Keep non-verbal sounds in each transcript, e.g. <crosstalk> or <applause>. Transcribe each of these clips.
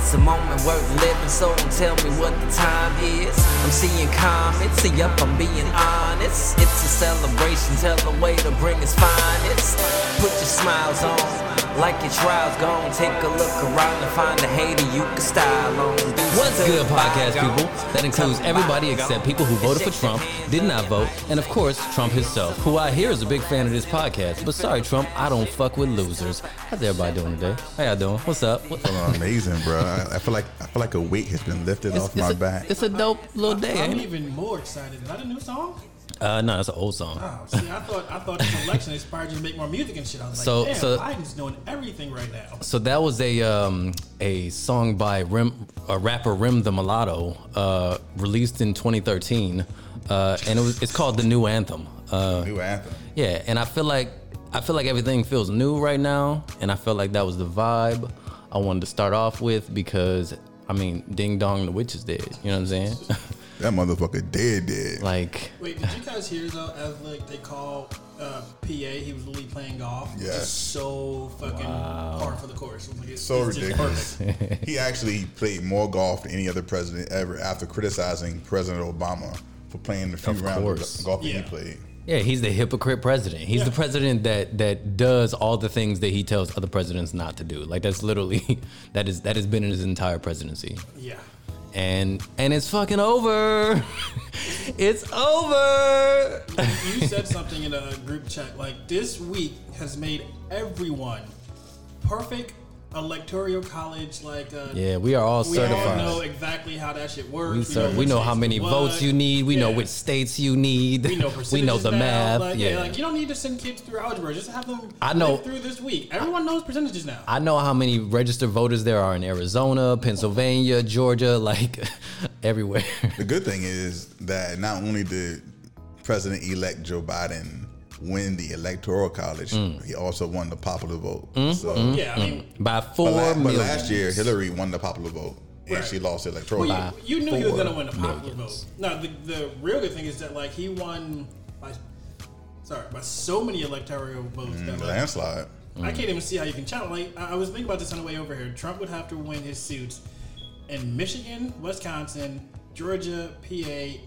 It's a moment worth living, so don't tell me what the time is. I'm seeing comets, see up, I'm being honest. It's a celebration, tell the way to bring its finest. Put your smiles on, like your trials gone. Take a look around and find a hater you can style on. What's some good, podcast people? That includes everybody except people who voted for Trump, did not vote, and of course, Trump himself, who I hear is a big fan of this podcast. But sorry, Trump, I don't fuck with losers. How's everybody doing today? How y'all doing? What's up? What- Feeling <laughs> amazing, bro. I, I feel like I feel like a weight has been lifted It's, off my a, back. it's a dope little day, I'm ain't even more excited. Is that a new song? Uh, no, that's an old song. Oh, see, I thought I thought this election inspired you to make more music and shit. I was like, So- damn, so- Biden's doing everything right now. So that was a um, a song by Rim, a rapper Rim the Mulatto, uh, released in 2013, uh, and it was it's called the New Anthem. Uh, New anthem. Yeah, and I feel like I feel like everything feels new right now, and I felt like that was the vibe I wanted to start off with because I mean, Ding Dong, the witch is dead. You know what I'm saying? <laughs> That motherfucker dead, dead. like, Wait, did you guys hear though? As like they call uh, PA, he was literally playing golf. It's Yes. just so fucking par for the course. It was like, it's, so it's just ridiculous. perfect. <laughs> he actually played more golf than any other president ever after criticizing President Obama for playing the few Of rounds course. of golf that Yeah. he played. yeah, he's the hypocrite president. He's the president that that does all the things that he tells other presidents not to do. Like that's literally <laughs> that is that has been in his entire presidency. Yeah. And and it's fucking over. <laughs> it's over. You said something in a group chat like this week has made everyone perfect electoral college. Like, uh, Yeah, we are all certified. we all know exactly how that shit works. We, cer- we which know how many do votes you need. We know which states you need. We know <laughs> we know percentages the now. math. Like, yeah. like you don't need to send kids through algebra. Just have them I know- through this week. Everyone knows percentages now. I know how many registered voters there are in Arizona, Pennsylvania, Georgia, like <laughs> everywhere. The good thing is that not only did President-elect Joe Biden win the electoral college, Mm. he also won the popular vote. Mm? So, mm-hmm. yeah, I mm. mean, By but, four la- but last year Hillary won the popular vote and Right. she lost the electoral. well, you, you knew he was going to win the popular millions. vote. No, the, the real good thing is that like he won by sorry by so many electoral votes mm, that like, landslide. I can't even see how you can challenge. Like I I was thinking about this on the way over here. Trump would have to win his suits in Michigan, Wisconsin, Georgia, PA,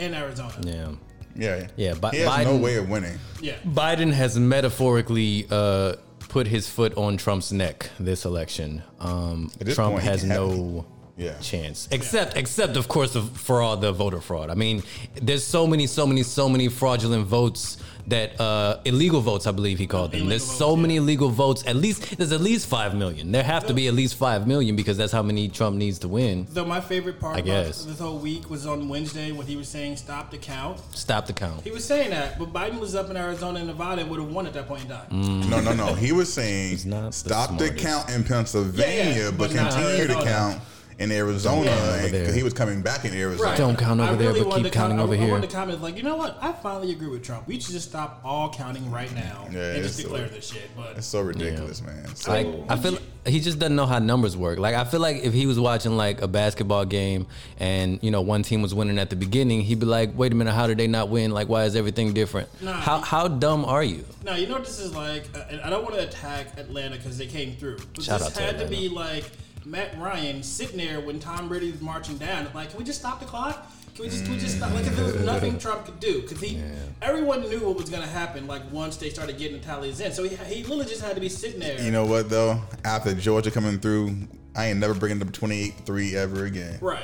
and Arizona. yeah. Yeah, Yeah, Bi- he has no way of winning. Yeah. Biden has metaphorically uh, put his foot on Trump's neck this election. Um, this Trump point, has no Yeah. chance, except except of course for all the voter fraud. I mean, there's so many, so many, so many fraudulent votes that uh, illegal votes. I believe he called them. Illegal There's votes, so yeah. many illegal votes. At least there's at least five million. There have to be at least five million because that's how many Trump needs to win. Though my favorite part I about guess. this whole week was on Wednesday when he was saying stop the count. Stop the count. He was saying that, but Biden was up in Arizona and Nevada and would have won at that point in time. Mm. No, no, no. He was saying not the stop the, smartest. count in Pennsylvania, Yeah, yeah, but, but continue to Arizona. count in Arizona. Yeah. and he was coming back in Arizona. Don't count over there, but keep to com- counting I- over I, here. wanted to comment like, you know what? I finally agree with Trump. We should just stop all counting right now Yeah, and just it's declare so- this shit. But It's so ridiculous, man. So, Like I feel he just doesn't know how numbers work. Like I feel like if he was watching like a basketball game and you know one team was winning at the beginning, he'd be like, "Wait a minute, how did they not win? Like why is everything different? Nah, how he- how dumb are you?" now you know what this is like. Uh, and I don't want to attack Atlanta because they came through. But Shout this out to had to be like Matt Ryan sitting there when Tom Brady was marching down. Like, can we just stop the clock? Can we just, can we just stop? Like, if there was nothing Trump could do, because he, everyone knew what was going to happen. Like once they started getting the tallies in, so he, he literally just had to be sitting there. you know what though? After Georgia coming through, I ain't never bringing up 28-3 ever again. right.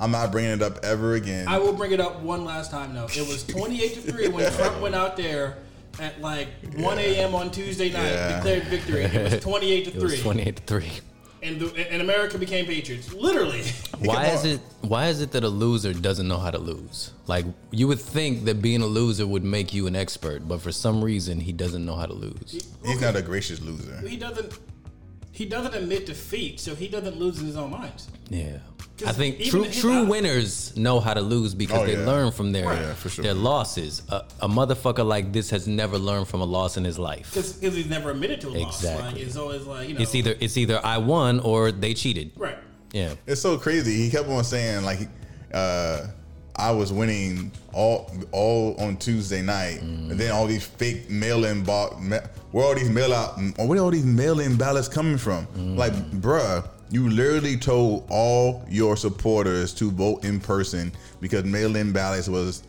I'm not bringing it up ever again. I will bring it up one last time though. It was 28 to 3 when <laughs> Trump went out there at like 1 a.m. on Tuesday night, Yeah. declared victory. It was <laughs> 28 to It was 3. twenty eight to three. And, the, and America became patriots. Literally. <laughs> Why is it why is it that a loser doesn't know how to lose? Like you would think that being a loser would make you an expert, but for some reason he doesn't know how to lose. He's not a gracious loser. He doesn't he doesn't admit defeat, so he doesn't lose in his own mind. Yeah. I think true true out- winners know how to lose because Oh, they yeah. learn from their Yeah, sure. their losses. A, a motherfucker like this has never learned from a loss in his life. Because he's never admitted to a loss. Like, Exactly. it's always like, you know. It's either it's either I won or they cheated. Right. Yeah. It's so crazy. He kept on saying like, uh, I was winning all all on Tuesday night, and then all these fake mail-in ball. Ma- where all these mail out? Where all these mail-in ballots coming from? Like, bruh, you literally told all your supporters to vote in person because mail-in ballots was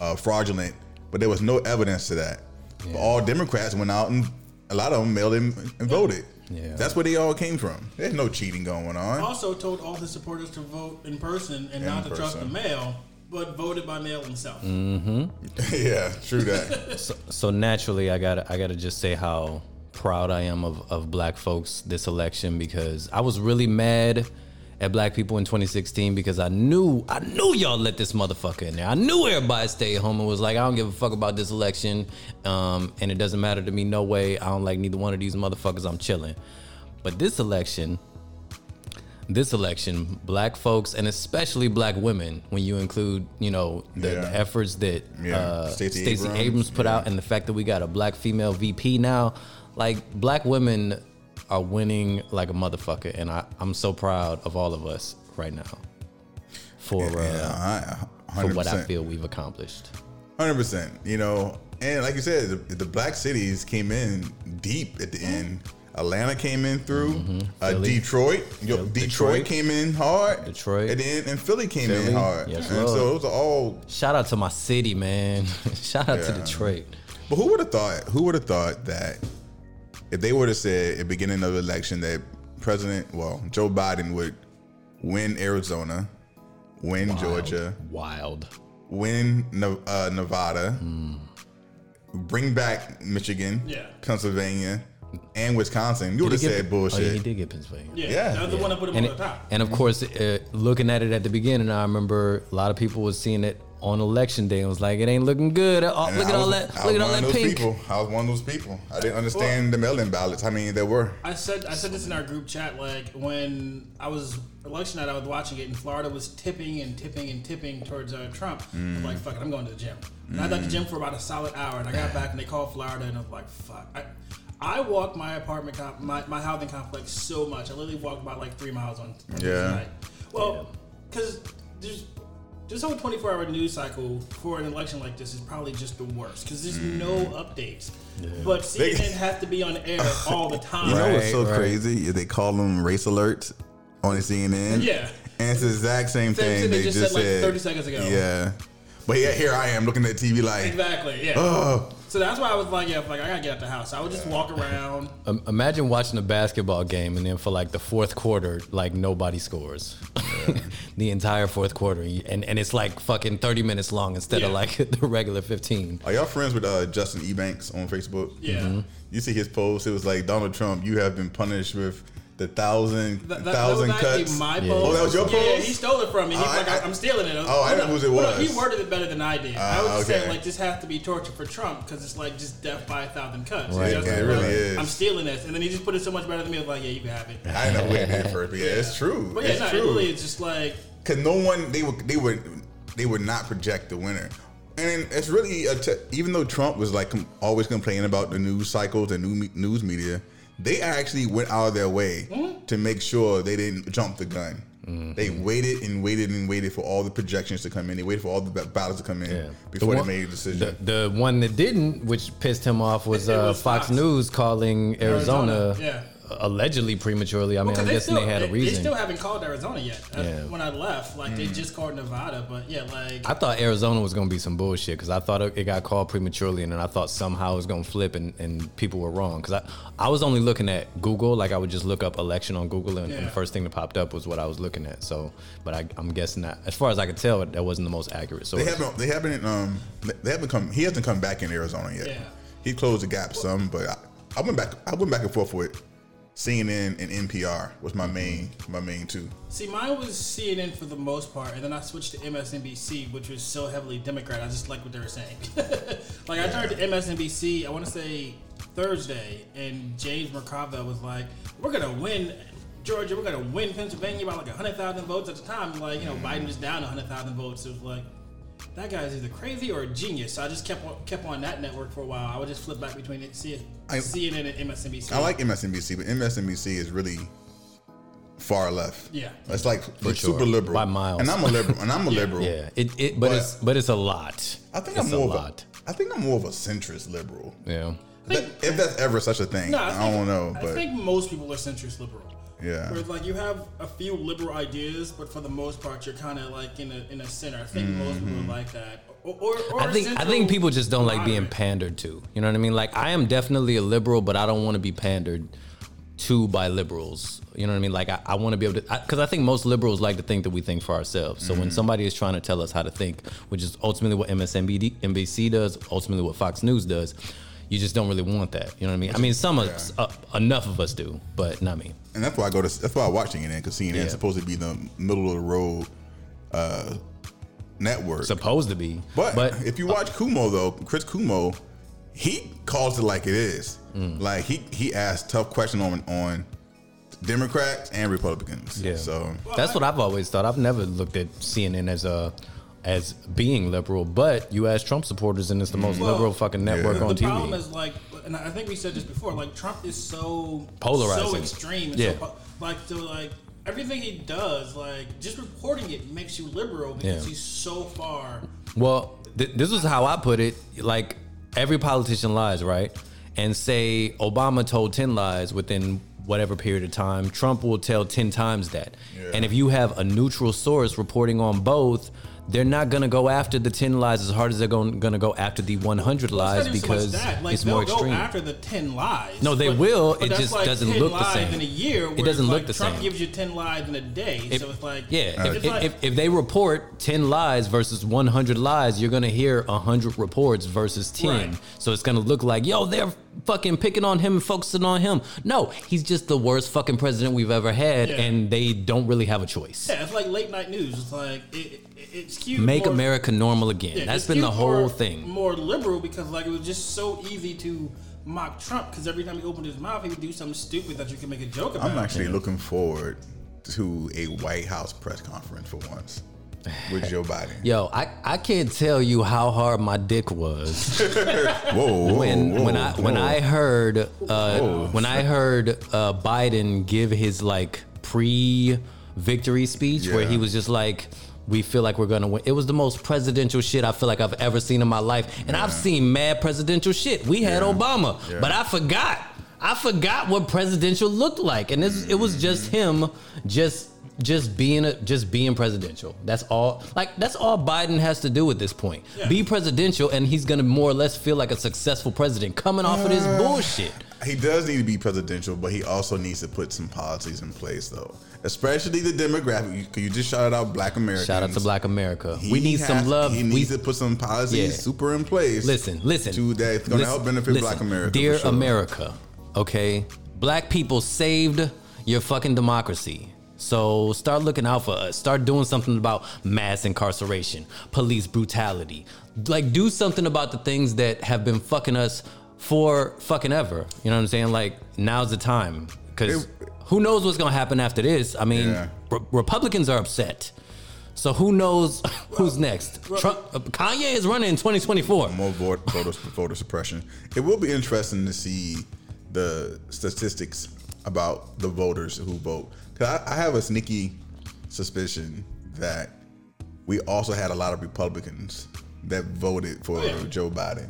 uh, fraudulent, but there was no evidence to that. But all Democrats went out and a lot of them mailed in and voted. Yeah. That's where they all came from. There's no cheating going on. Also told all his supporters to vote in person and not to trust the mail, but voted by mail himself. Mm-hmm. <laughs> yeah, true that. So, so naturally, I got to I got to just say how proud I am of, of black folks this election because I was really mad at black people in 2016 because I knew I knew y'all let this motherfucker in there. I knew everybody stayed home and was like, I don't give a fuck about this election, um, and it doesn't matter to me no way. I don't like neither one of these motherfuckers. I'm chilling. But this election, this election, black folks and especially black women, when you include, you know, the, Yeah. the efforts that Yeah. uh, Stacey Stacey Abrams, Abrams, put yeah. out, and the fact that we got a black female VP now, like black women are winning like a motherfucker, and I, I'm so proud of all of us right now for uh, I- for what I feel we've accomplished. Hundred percent. You know, and like you said, the, the black cities came in deep at the end. Atlanta came in through. Uh, Mm-hmm. Philly. Detroit, yo, Detroit, Detroit. came in hard. Detroit. at the end, and Philly came Philly. in hard. Yes, and Lord. so those are all. Shout out to my city, man. <laughs> Shout out to Detroit. But who would have thought? Who would have thought that if they would have said at the beginning of the election that President, well, Joe Biden would win Arizona, win Georgia, Wild. win uh, Nevada, bring back Michigan, Yeah. Pennsylvania, and Wisconsin. You would have Did he get- said Oh, bullshit. yeah, he did get Pennsylvania. Yeah, Yeah. that was the one that put him and, on it- the top. and of course, uh, looking at it at the beginning, I remember a lot of people was seeing it on election day and was like, "It ain't looking good." Oh, And look I at all that! I Look was at all one that of those pink. People. I was one of those people. I didn't understand the mail-in ballots. I mean, there were? I said I said this in our group chat. Like when I was election night, I was watching it, and Florida was tipping and tipping and tipping towards uh, Trump. I'm like, fuck it, I'm going to the gym. And I was at the gym for about a solid hour, and I got back and they called Florida, and I was like, fuck. I, I walk my apartment, comp- my, my housing complex so much. I literally walked about like three miles on, on Yeah. night. Well, because there's this whole 24 hour news cycle for an election like this is probably just the worst because there's mm. no updates. But They- CNN <laughs> has to be on air all the time. <laughs> You know what's so right. crazy? They call them race alerts on CNN. Yeah. And it's the exact same, Same thing thing they, they just just said, like, 30 seconds ago. Yeah. But yeah, here I am looking at TV like, Exactly. Yeah. oh, So that's why I was like, yeah, like I gotta get out the house. I would just walk around. <laughs> Um, imagine watching a basketball game and then for like the fourth quarter, like nobody scores. <laughs> the entire fourth quarter, and and it's like fucking thirty minutes long instead of Yeah. like <laughs> the regular fifteen. are y'all friends with uh, Justin Ebanks on Facebook? Yeah. You see his post? It was like Donald Trump, you have been punished with the thousand that, thousand that was actually cuts. my Yeah. post. Oh, that was your yeah, post? he stole it from me. He's Oh, like, I- I, am stealing it. Oh, I didn't know who it well, no, was. he worded it better than I did. I Ah, was just okay. saying, like, this has to be torture for Trump because it's like just death by a thousand cuts. Right, Just yeah, it like, really is. I'm stealing this, and then he just put it so much better than me. I was like, yeah, you can have it. I didn't know who it did first, but yeah, it's true. But yeah, it's no, it true. really is just like because no one they would they would they would not project the winner. And it's really a t- even though Trump was like com- always complaining about the news cycles and new me- news media, they actually went out of their way Mm-hmm. to make sure they didn't jump the gun. Mm-hmm. They waited and waited and waited for all the projections to come in. They waited for all the ba- ballots to come in Yeah. before The they made a decision. The, the one that didn't, which pissed him off, was, It uh, was Fox, Fox. News calling Arizona, Arizona, yeah. Allegedly prematurely. I mean, Because I'm they guessing still, they had a reason. They still haven't called Arizona yet. Uh, Yeah. When I left, like Mm. they just called Nevada, but yeah, like I thought Arizona was gonna be some bullshit because I thought it it got called prematurely, and then I thought somehow it was gonna flip, and, and people were wrong because I, I was only looking at Google, like I would just look up election on Google, and, and the first thing that popped up was what I was looking at. So, but I, I'm guessing that, as far as I could tell, that wasn't the most accurate So They haven't. They haven't. Um. They haven't come. He hasn't come back in Arizona yet. Yeah. He closed the gap some, but I, I went back. I went back and forth with CNN and NPR was my main my main two. See, mine was CNN for the most part, and then I switched to MSNBC, which was so heavily Democrat. I just like what they were saying. <laughs> like I turned to MSNBC, I want to say Thursday, and James Mercado was like, "We're gonna win." Georgia, we're gonna win Pennsylvania by like hundred thousand votes at the time. Like, you know, mm-hmm. Biden was down hundred thousand votes. It was like, that guy's either crazy or a genius. So I just kept on, kept on that network for a while. I would just flip back between it, see it, C- I- CNN and MSNBC. I like MSNBC, but MSNBC is really far left. Yeah. it's like it's sure. super liberal By miles. And I'm a liberal, and I'm a <laughs> liberal. Yeah, it, it but, But- it's but it's a lot. I think it's I'm more a of a, I think I'm more of a centrist liberal. yeah. That- if that's ever such a thing, No, I, think- don't know, But I think most people are centrist liberal. Yeah. Where like you have a few liberal ideas, but for the most part, you're kind of like in a in a center. I think most people Mm-hmm. are like that. Or, or, or I think I think people just don't like being pandered to. You know what I mean? Like I am definitely a liberal, but I don't want to be pandered to by liberals. You know what I mean? Like I, I want to be able to because I, think most liberals like to think that we think for ourselves. So Mm-hmm. when somebody is trying to tell us how to think, which is ultimately what MSNBC does, ultimately what Fox News does, you just don't really want that. You know what I mean? I mean, some of us, uh, enough of us do, but not me. and that's why I go to that's why I watch CNN because CNN Yeah. is supposed to be the middle of the road uh, network. Supposed to be, But, but if you watch Cuomo though, Chris Cuomo, he calls it like it is. Mm. Like he he asks tough questions on on Democrats and Republicans. Yeah. So That's what I've always thought. I've never looked at CNN as a as being liberal, but you ask Trump supporters, and it's the most Well, liberal fucking network Yeah. on the problem is like, and I think we said this before. Like Trump is so Polarizing. so extreme. And Yeah. So, like so, like everything he does, like just reporting it makes you liberal because Yeah. he's so far. Well, th- this is how I put it. Like every politician lies, right? And say Obama told ten lies within whatever period of time, Trump will tell ten times that. Yeah. And if you have a neutral source reporting on both. They're not gonna go after the ten lies as hard as they're going, gonna go after the 100 lies It's so because. Like, it's they'll more go extreme. after the ten lies. No, they but- will. but It just like doesn't 10 look the same. In a year, It doesn't look like, the Trump same. gives you ten lies in a day, If- so it's like yeah, it's if, like, if, if they report 10 lies versus 100 lies, you're going to hear 100 reports versus 10. Right. So it's going to look like, yo, they're fucking picking on him and focusing on him. No, he's just the worst fucking president we've ever had, Yeah. and they don't really have a choice. yeah, it's like late night news. It's like it, it's skewed. Make more- America normal again. Yeah, That's it's been the whole more- thing. More liberal because like it was just so easy to mock Trump because every time he opened his mouth, he would do something stupid that you can make a joke about. I'm actually looking forward to a White House press conference for once with Joe Biden. Yo, I, I can't tell you how hard my dick was <laughs> Whoa, whoa, when whoa, when I when whoa. I heard uh, when I heard uh, Biden give his like pre victory speech where he was just like. We feel like we're gonna win. It was the most presidential shit I feel like I've ever seen in my life, and I've seen mad presidential shit. We had Yeah. Obama, Yeah. but I forgot. I forgot what presidential looked like, and it was just him, just just being a, just being presidential. That's all. Like that's all Biden has to do at this point. Yeah. Be presidential, and he's gonna more or less feel like a successful president coming off of this uh, bullshit. He does need to be presidential, but he also needs to put some policies in place, though. Especially the demographic. You, you just shouted out Black America. Shout out to Black America. He we need some love. He we, needs to put some policies Yeah. super in place. listen, listen. To that's going to Listen, help benefit listen. Black America. Dear sure. America, okay? Black people saved your fucking democracy. So start looking out for us. Start doing something about mass incarceration, police brutality. Like do something about the things that have been fucking us for fucking ever. You know what I'm saying? Like now's the time cuz who knows what's going to happen after this? I mean, Yeah. Re- Republicans are upset. So who knows <laughs> who's next? Trump, uh, Kanye is running in 2024. more vote, voter, voter suppression. It will be interesting to see the statistics about the voters who vote. 'Cause I, I have a sneaky suspicion that we also had a lot of Republicans that voted for Oh, yeah. Joe Biden.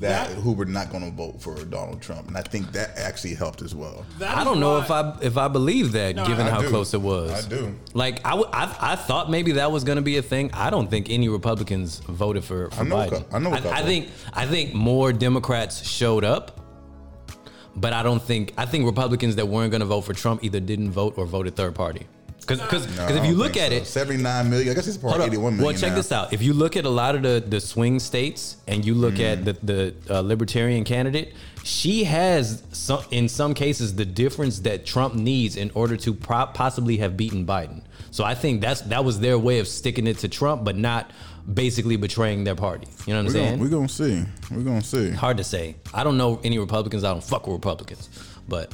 That, That- who were not going to vote for Donald Trump, and I think that actually helped as well. I don't know why- if I if I believe that, No, given I how do. close it was. I do. Like I, w- I, I thought maybe that was going to be a thing. I don't think any Republicans voted for, for I know Biden. cou- I know a I, couple. think I think more Democrats showed up, but I don't think I think Republicans that weren't going to vote for Trump either didn't vote or voted third party. Because No, I if you look at so. it, 79 million. I guess it's part up. 81 million. Well, check now. this out. If you look at a lot of the, the swing states and you look at the, the uh, libertarian candidate, she has some, in some cases the difference that Trump needs in order to pro- possibly have beaten Biden. So I think that's that was their way of sticking it to Trump, but not basically betraying their party. You know what I'm saying? gonna, we're gonna see. We're gonna see. Hard to say. I don't know any Republicans. I don't fuck with Republicans, but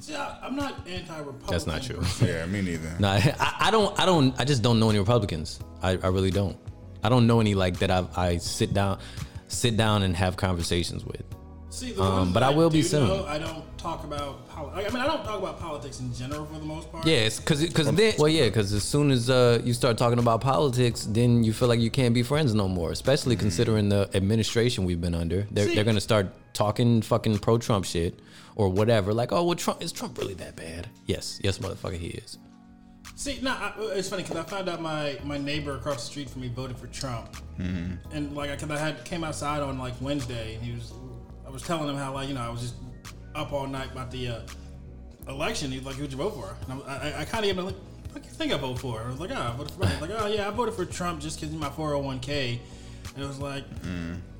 See, I, I'm not anti-Republican. that's not true. Yeah, me neither. No, I, I don't. I don't. I just don't know any Republicans. I, I really don't. I don't know any like that. I I sit down, sit down and have conversations with. See, the Um, but that I will be do soon. know, I don't talk about politics. I mean, I don't talk about politics in general for the most part. Yeah, because because then well yeah because as soon as uh, you start talking about politics, then you feel like you can't be friends no more. Especially considering the administration we've been under, they're See- they're gonna start talking fucking pro Trump shit or whatever. Like oh well Trump is Trump really that bad? Yes, yes motherfucker he is. See, no, I, it's funny because I found out my, my neighbor across the street from me voted for Trump, and like because I had came outside on like Wednesday, and he was I was telling him how like you know I was just up all night about the uh, election. He was like, "Who'd you vote for?" And I, I, I kind of gave him like, "What do you think I voted for?" I was like, "Oh, I voted for." Trump." Like, "Oh yeah, I voted for Trump just because my 401k." And it was like,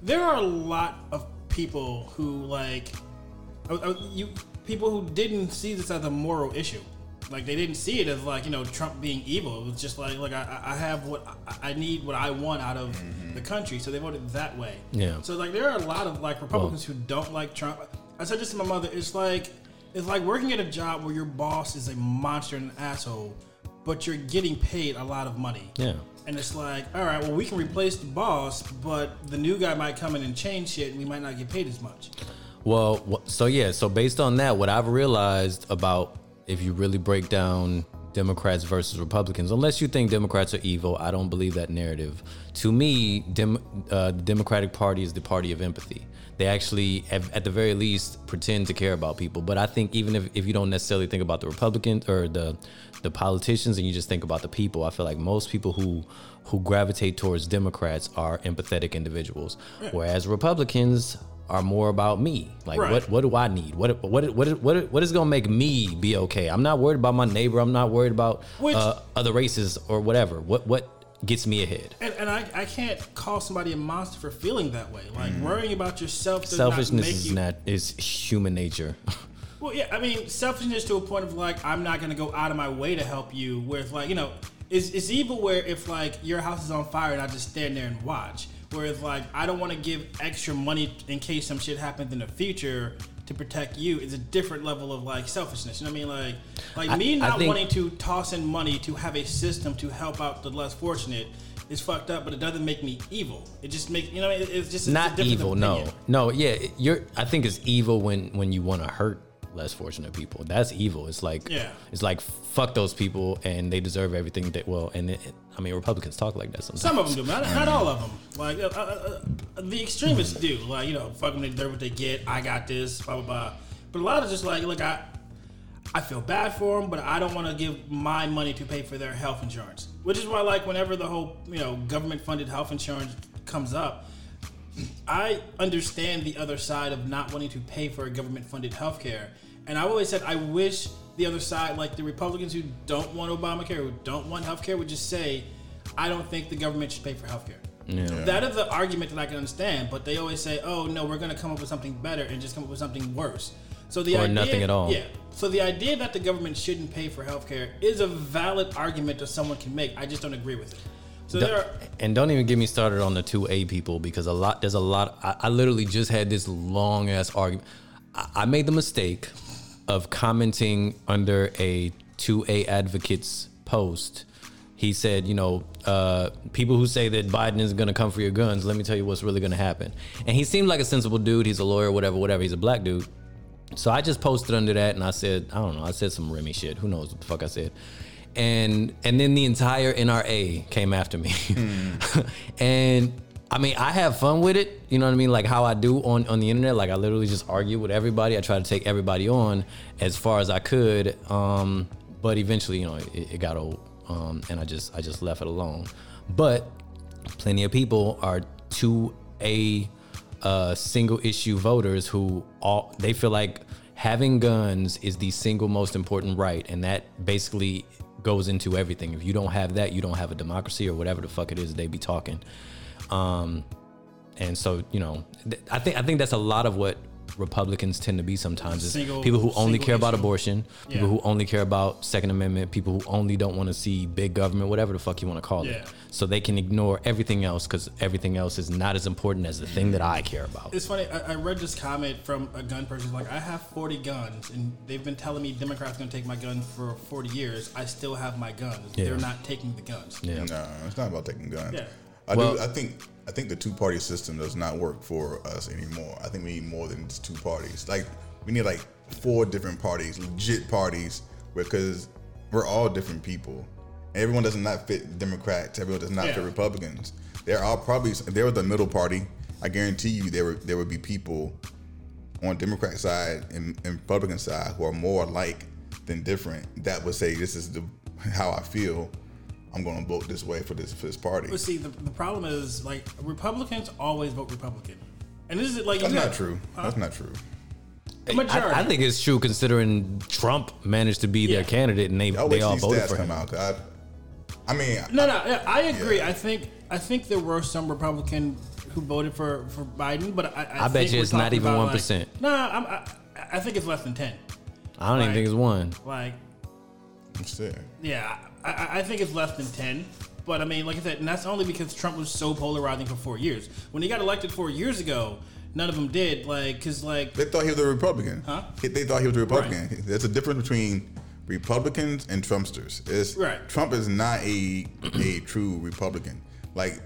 there are a lot of people who like I- you people who didn't see this as a moral issue. Like they didn't see it as like you know Trump being evil. It was just like like I, I have what I- I need, what I want out of the mm-hmm. country. So they voted that way. Yeah. So like there are a lot of like Republicans who don't like Trump. I said this to my mother. It's like it's like working at a job where your boss is a monster and an asshole, but you're getting paid a lot of money. Yeah. And it's like, all right, well, we can replace the boss, but the new guy might come in and change shit, and we might not get paid as much. Well, so yeah, so based on that, what I've realized about if you really break down Democrats versus Republicans, unless you think Democrats are evil, I don't believe that narrative. To me, Dem- uh, the Democratic Party is the party of empathy. They actually, at, at the very least, pretend to care about people. But I think even if, if you don't necessarily think about the Republicans or the the politicians and you just think about the people, I feel like most people who who gravitate towards Democrats are empathetic individuals, whereas Republicans are more about me. Like Right. what what do I need? What what what what what is going to make me be okay? I'm not worried about my neighbor. I'm not worried about Which- uh, other races or whatever. What what gets me ahead? And, and I, I can't call somebody a monster for feeling that way. Like worrying about yourself does Selfishness not make is you. not is human nature. <laughs> Well, yeah, I mean, selfishness to a point of like, I'm not gonna go out of my way to help you. Where it's like, you know, it's, it's evil where if like your house is on fire and I just stand there and watch. Whereas like, I don't want to give extra money in case some shit happens in the future to protect you. It's a different level of like selfishness. You know what I mean? Like, like I- me not think- wanting to toss in money to have a system to help out the less fortunate. Is fucked up, but it doesn't make me evil. It just makes you know. It, it's just it's a not evil. No, no. Yeah, you're. I think it's evil when when you want to hurt less fortunate people. That's evil. It's like Yeah. It's like fuck those people and they deserve everything that well. And it, I mean Republicans talk like that sometimes. Some of them do, not, not <laughs> all of them. Like uh, uh, uh, the extremists do. Like you know, fuck them, they deserve what they get. I got this, blah blah blah. But a lot of just like, look, I I feel bad for them, but I don't want to give my money to pay for their health insurance. Which is why, like, whenever the whole you know government funded health insurance comes up, I understand the other side of not wanting to pay for a government funded healthcare. And I've always said I wish the other side, like the Republicans who don't want Obamacare, who don't want healthcare, would just say, I don't think the government should pay for healthcare. Yeah. That is the argument that I can understand, but they always say, "Oh no, we're going to come up with something better and just come up with something worse." So the Or idea, nothing at all. Yeah. So the idea that the government shouldn't pay for healthcare is a valid argument that someone can make. I just don't agree with it. So there are and don't even get me started on the two A people because a lot there's a lot. I, I literally just had this long ass argument. I, I made the mistake of commenting under a two A advocates post. He said, you know, uh, people who say that Biden is going to come for your guns, let me tell you what's really going to happen. And he seemed like a sensible dude. He's a lawyer, whatever, whatever. He's a black dude. So I just posted under that and I said, I don't know, I said some Remy shit. Who knows what the fuck I said. And and then the entire NRA came after me. <laughs> and I mean, I have fun with it, you know what I mean? Like how I do on, on the internet. Like I literally just argue with everybody. I try to take everybody on as far as I could. Um, but eventually, you know, it, it got old. Um, and I just I just left it alone. But plenty of people are two a uh, single issue voters who all they feel like having guns is the single most important right, and that basically goes into everything. If you don't have that, you don't have a democracy or whatever the fuck it is they be talking. Um, and so you know, th- I think I think that's a lot of what Republicans tend to be sometimes is Single- people who only single care about issue. abortion, people Yeah. who only care about Second Amendment, people who only don't want to see big government, whatever the fuck you want to call Yeah. it. So they can ignore everything else because everything else is not as important as the thing that I care about. It's funny. I, I read this comment from a gun person. Like, I have 40 guns, and they've been telling me Democrats going to take my guns for 40 years. I still have my guns. Yeah. They're not taking the guns. Yeah. No, it's not about taking guns. Yeah. I Well- do. I think. I think the two party system does not work for us anymore. I think we need more than just two parties. Like we need like four different parties, legit parties, because we're all different people. Everyone does not fit Democrats. Everyone does not Yeah. fit Republicans. There are probably if there was a middle party, I guarantee you there would there would be people on Democrat side and, and Republican side who are more alike than different that would say this is the how I feel. I'm going to vote this way for this for this party. But see, the, the problem is like Republicans always vote Republican, and this is like That's you not got- true. Huh? That's not true. Majority. I, I think it's true considering Trump managed to be Yeah. their candidate and they, I'll they all voted for come him. out. 'cause I, I mean, No, no, yeah, I agree. Yeah. I think I think there were some Republican who voted for, for Biden, but I, I, I bet think you it's not even 1%. Like, nah, I'm, I, I think it's less than ten. I don't even think it's one. Like, I'm yeah, I- I, I think it's less than ten. But I mean, like I said, and that's only because Trump was so polarizing for four years. When he got elected four years ago, none of them did. Like, cause like They thought he was a Republican. Huh? They thought he was a Republican. There's a difference between Republicans and Trumpsters. It's, Right. Trump is not a a true Republican. Like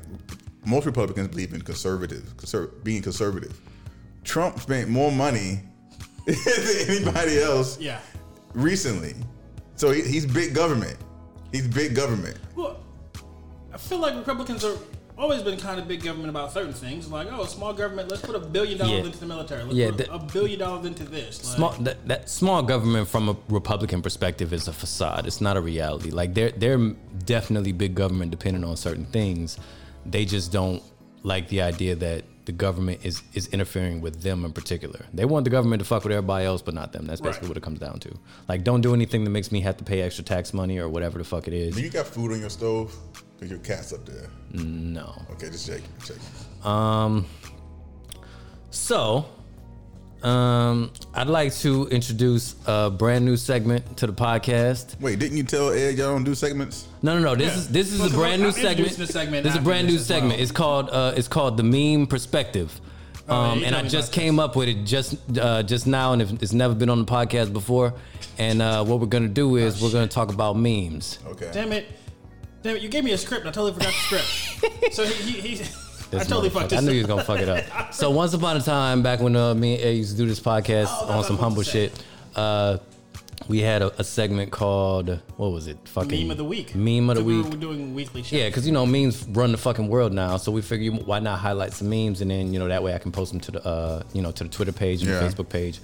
most Republicans believe in conservative, conser- being conservative. Trump spent more money <laughs> than anybody else yeah. recently. So he, he's big government. He's big government. Well, I feel like Republicans are always been kind of big government about certain things. Like, oh, small government, let's put a billion dollars Yeah. into the military. Let's Yeah, put the- a billion dollars into this. Like, Small that, that small government from a Republican perspective is a facade. It's not a reality. Like they're they're definitely big government depending on certain things. They just don't like the idea that the government is is interfering with them in particular. They want the government to fuck with everybody else, but not them. That's basically Right. what it comes down to. Like, don't do anything that makes me have to pay extra tax money or whatever the fuck it is. Do you got food on your stove? Cause your cat's up there. No. Okay, just checking. Checking. Um. So, um, I'd like to introduce a brand new segment to the podcast. Wait, didn't you tell Ed y'all don't do segments? No, no, no. This Yeah. is this is Well, a brand new I'm segment. the segment This is a brand new segment. well. It's called uh, it's called the meme perspective. Oh, yeah, Um, you and I just about came up with it just uh, just now, and if- it's never been on the podcast before. And uh, what we're gonna do is we're gonna talk about memes. Okay. damn it. Damn it, you gave me a script. I totally forgot the script. <laughs> so he, he, he I totally fucked this I knew he was gonna fuck it up. <laughs> So once upon a time, back when uh, me and Ed used to do this podcast Oh, that's on what some I was humble about to shit, uh, we had a, a segment called what was it? Fucking Meme of the week. Meme of the So we week. were doing weekly shows. Yeah, because you know memes run the fucking world now, so we figure why not highlight some memes and then you know that way I can post them to the uh, you know to the Twitter page and Yeah. the Facebook page.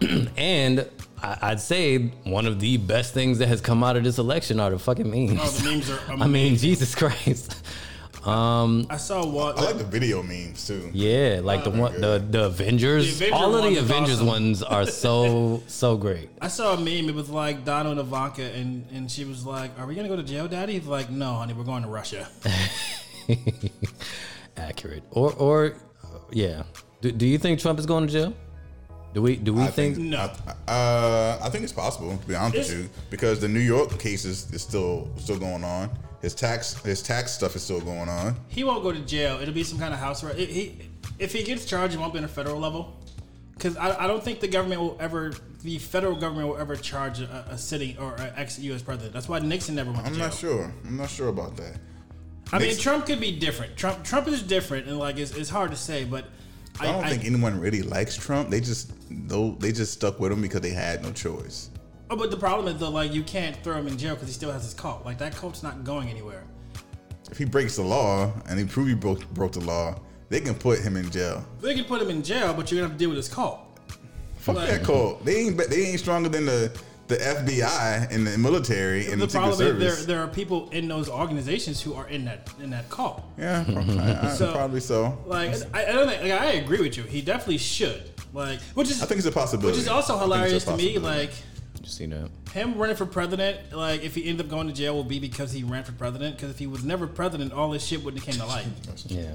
<clears throat> and I, I'd say one of the best things that has come out of this election are the fucking memes. Oh, the memes are <laughs> I mean. Jesus Christ. <laughs> I saw one. I like the video memes too. Yeah, like the one the the Avengers. The Avenger all of the Avengers awesome. ones are so <laughs> so great. I saw a meme. It was like Donald and Ivanka, and, and she was like, "Are we gonna go to jail, Daddy?" He's like, "No, honey, we're going to Russia." <laughs> Accurate. Or or uh, yeah. Do, do you think Trump is going to jail? Do we do we I think, think, No. I, uh, I think it's possible to be honest It's- with you because the New York case is, is still still going on. His tax his tax stuff is still going on. He won't go to jail. It'll be some kind of house arrest. It- he, if he gets charged, it won't be on a federal level. Because I, I don't think the government will ever, the federal government will ever charge a, a sitting or an ex U.S. president. That's why Nixon never went to I'm not sure. I'm not sure about that. I mean, Trump could be different. Trump Trump is different, and like it's, it's hard to say, but I don't think anyone really likes Trump. They just though they just stuck with him because they had no choice. Oh, but the problem is though, like you can't throw him in jail because he still has his cult. Like that cult's not going anywhere. If he breaks the law and he prove he broke broke the law, they can put him in jail. They can put him in jail, but you're gonna have to deal with his cult. Fuck Like- that cult. They ain't they ain't stronger than the the FBI and the military and The the, Secret problem is there Service. there are people in those organizations who are in that in that cult. yeah, I- I- So- probably so. Like I, I don't think like, I agree with you. He definitely should. Like which is I think it's a possibility. which is also I think it's a hilarious to me. Like you see that? him running for president. Like if he ended up going to jail, will be because he ran for president. Because if he was never president, all this shit wouldn't have came to light. Yeah.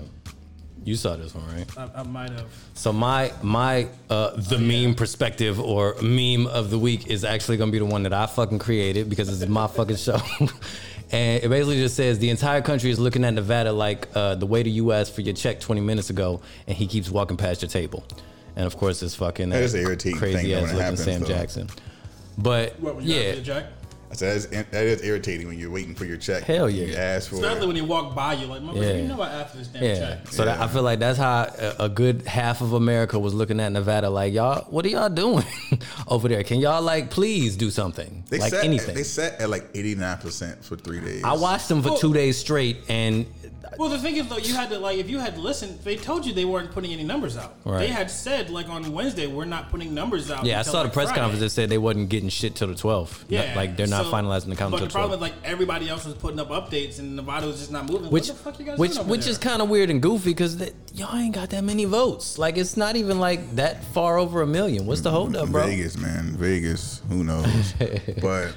You saw this one, right? I, I might have. So my my uh the meme perspective or meme of the week is actually gonna be the one that I fucking created because it's my fucking show. <laughs> And it basically just says the entire country is looking at Nevada like uh, the waiter you asked for your check 20 minutes ago, and he keeps walking past your table. And of course, it's fucking That is an irritating crazy thing ass looking happens, Sam though. Jackson. But What, when you yeah, Jack? I said that's, that is irritating when you're waiting for your check. Hell yeah. You ask for Especially it. when you walk by, you're like, "Motherfucker, Yeah. you know I asked for this damn Yeah. check." So that, I feel like that's how a, a good half of America was looking at Nevada. Like, y'all, what are y'all doing <laughs> over there? Can y'all like please do something? They like sat, anything. They sat at like 89 percent for three days. I watched them for Well- two days straight, and Well, the thing is, though, you had to like if you had listened, they told you they weren't putting any numbers out. Right. They had said like on Wednesday, we're not putting numbers out. yeah, I until, saw the press Friday. conference that said they wasn't getting shit till the 12th. Yeah, Not- like they're not so- finalizing the count But till the the 12th. problem is like everybody else was putting up updates and Nevada was just not moving. which what the fuck you guys which doing over which there? is kind of weird and goofy because y'all ain't got that many votes. Like it's not even like that far over a million. What's the holdup, bro? Vegas, man, Vegas. Who knows? <laughs> but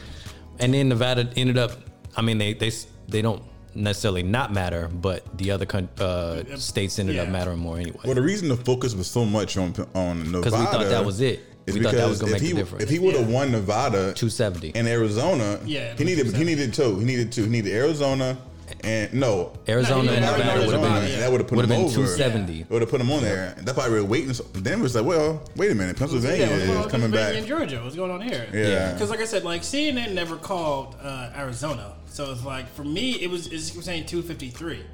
And then Nevada ended up. I mean, they they they don't necessarily not matter, but the other coun- uh, states ended up mattering more anyway. well, the reason the focus was so much on on Nevada Because we thought that was it. is We thought that was gonna if make he the difference. if he would have Yeah. won Nevada 270. and Arizona, Yeah, he needed he needed two. He needed two. He needed Arizona and no Arizona No, and he Nevada would have Nevada, been yeah. That would have put would have been over. 270. It would have put them on there. That's probably we were waiting. So Denver's like, well, wait a minute, Pennsylvania yeah, going on is coming back. and Georgia. What's going on here? Yeah. Because like I said, like CNN never called uh, Arizona, so it's like for me, it was it's saying 253,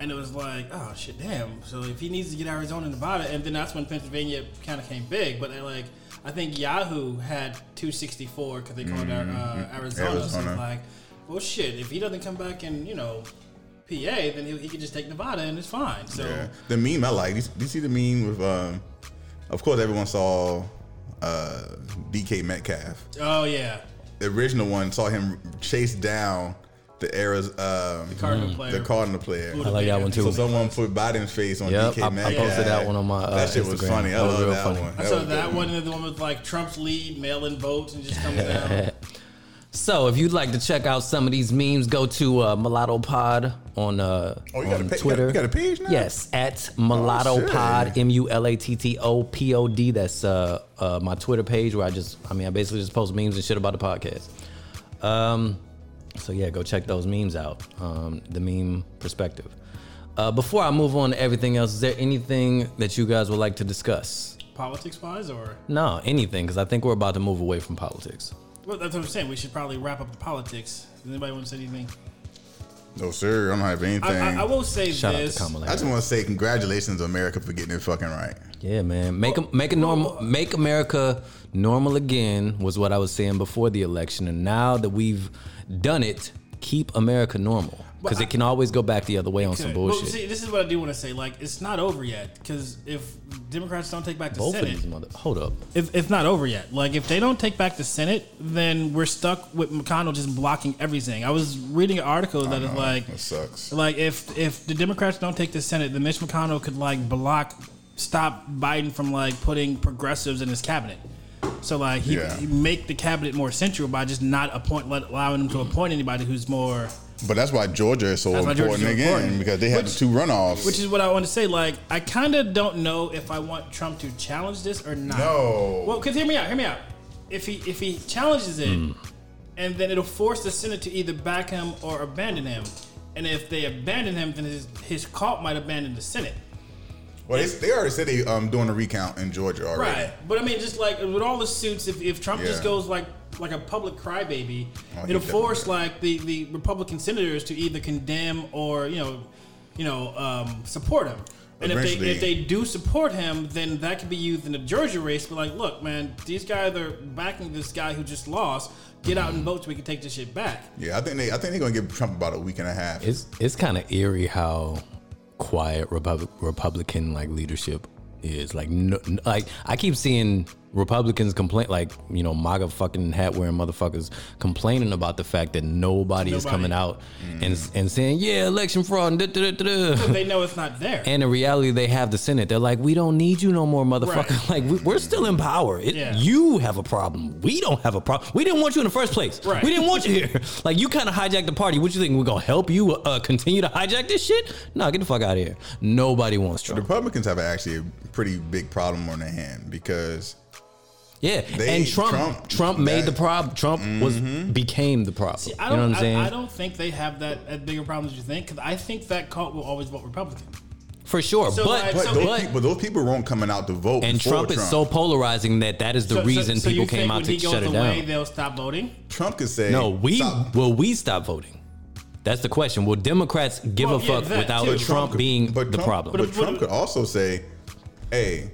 and it was like, oh shit, damn. So if he needs to get Arizona, and Nevada, and then that's when Pennsylvania kind of came big. But they like, I think Yahoo had 264 because they called out uh, Arizona. So it's Arizona. like, well, shit. If he doesn't come back and you know. PA, then he, he could just take Nevada and it's fine. So Yeah. The meme I like. Do you see the meme with? Um, of course, everyone saw uh, DK Metcalf. oh yeah, The original one saw him chase down the Arizona um, the Cardinal player. The Cardinal player. I like that one too. So someone put Biden's face on Yep, DK I- I posted that one on my, uh, that shit was Instagram. funny. I That was love real that funny. one. I saw was that one and the one with like Trump's lead, mail-in votes, and just comes down. <laughs> So if you'd like to check out some of these memes, go to uh, Mulatto Pod on uh, Oh, you got on a Twitter. you got a page now? Yes, at Mulatto shit. Pod, M U L A T T O P O D. That's uh, uh, my Twitter page where I just, I mean, I basically just post memes and shit about the podcast. Um, so yeah, go check those memes out. Um, the meme perspective. Uh, before I move on to everything else, is there anything that you guys would like to discuss? Politics-wise, or No, anything, because I think we're about to move away from politics. Well, that's what I'm saying. We should probably wrap up the politics. Does anybody want to say anything? No, sir. I don't have anything. I, I, I will say Shout out this. to Kamala. I just want to say congratulations America for getting it fucking right. Yeah, man. Make a, make a normal make America normal again was what I was saying before the election, and now that we've done it, keep America normal because it can always go back the other way on some Okay, well, bullshit. see, this is what I do want to say. Like, it's not over yet because if Democrats don't take back the Both of Senate, these mother. Hold up. if, it's not over yet. Like if they don't take back the Senate, then we're stuck with McConnell just blocking everything. I was reading an article that is know, like, that sucks. Like if if the Democrats don't take the Senate, then Mitch McConnell could like block, stop Biden from like putting progressives in his cabinet. So like he, Yeah. he make the cabinet more central by just not appoint, let, allowing him to appoint anybody who's more. But that's why Georgia is so That's important so again important. because they had Which- the two runoffs. Which is what I want to say. Like I kind of don't know if I want Trump to challenge this or not. No. Well, cause hear me out. Hear me out. If he if he challenges it, Hmm. and then it'll force the Senate to either back him or abandon him. And if they abandon him, then his his cult might abandon the Senate. well, they, they already said they um doing a recount in Georgia already. Right. But I mean, just like with all the suits, if, if Trump just goes like like a public crybaby, Oh, it'll force will. like the, the Republican senators to either condemn or you know, you know, um, support him. And if they if they do support him, then that could be used in the Georgia race. But like, look, man, these guys are backing this guy who just lost. Get out and vote so we can take this shit back. Yeah, I think they I think they're gonna give Trump about a week and a half. It's it's kind of eerie how quiet Republic, Republican like leadership is. Like no, like I keep seeing Republicans complain, like you know MAGA fucking hat wearing motherfuckers complaining about the fact that nobody, is coming out and and saying yeah election fraud and da, da, da, da, da. They know it's not there. And in reality, they have the Senate. They're like, we don't need you no more, motherfucker. Right. <laughs> Like, we, we're still in power. It, Yeah. You have a problem. We don't have a problem. We didn't want you in the first place. Right. We didn't want you here. <laughs> Like, you kind of hijacked the party. What you think? We're going to help you uh, continue to hijack this shit? No, get the fuck out of here. Nobody wants The Trump. Republicans have actually a pretty big problem on their hand because Yeah. They- and Trump, Trump, Trump- made that- the problem. Trump was mm-hmm. became the problem. See, you I know don't, what I'm saying? I, I don't think they have that as bigger problem as you think. Because I think that cult will always vote Republican. for sure. So, but like, But, So those, but people, those people weren't coming out to vote. and for Trump, is so polarizing that that is the So- so- reason so you people came out when to he goes shut it away, down. They'll stop voting. Trump could say, No, we Stop. will we stop voting. That's the question. Will Democrats give Well, a yeah, fuck that without too. Trump, could- being but the Trump- problem? But Trump could also say, "Hey,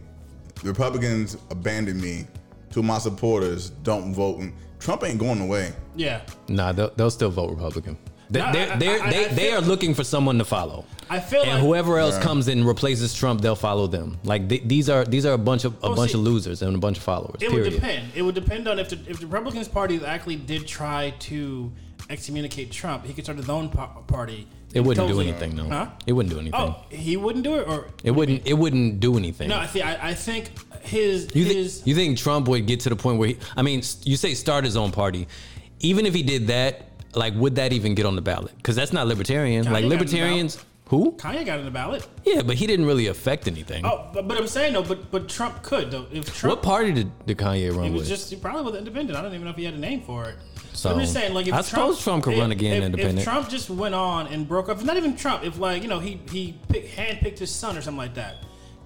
Republicans abandoned me. To my supporters, don't vote." Trump ain't going away. Yeah, nah, they'll, they'll still vote Republican. They, No, they're, I- I- they're, I- they, I they are looking for someone to follow. I feel and like whoever else Yeah. comes and replaces Trump, they'll follow them. Like th- these are these are a bunch of a Oh, bunch see, of losers and a bunch of followers. it period. would depend. It would depend on if the, if the Republicans Party actually did try to excommunicate Trump, he could start his own pa- party. It wouldn't do anything, though. Huh? It wouldn't do anything. Oh, he wouldn't do it, or It wouldn't. It wouldn't do anything. no? I think I, I think his You, thi- his you think Trump would get to the point where he? I mean, you say start his own party. Even if he did that, like, would that even get on the ballot? Because that's not libertarian. Kanye like got on the libertarians, who? Kanye got on the ballot. Yeah, but he didn't really affect anything. Oh, but, but I'm saying though, but but Trump could though. If Trump what party did, did Kanye run He was with? just he probably was independent. I don't even know if he had a name for it. So, I'm just saying, like, if I Trump, suppose Trump could if- run again if, independent. If Trump just went on and broke up, not even Trump, if like you know he he pick, handpicked his son or something like that,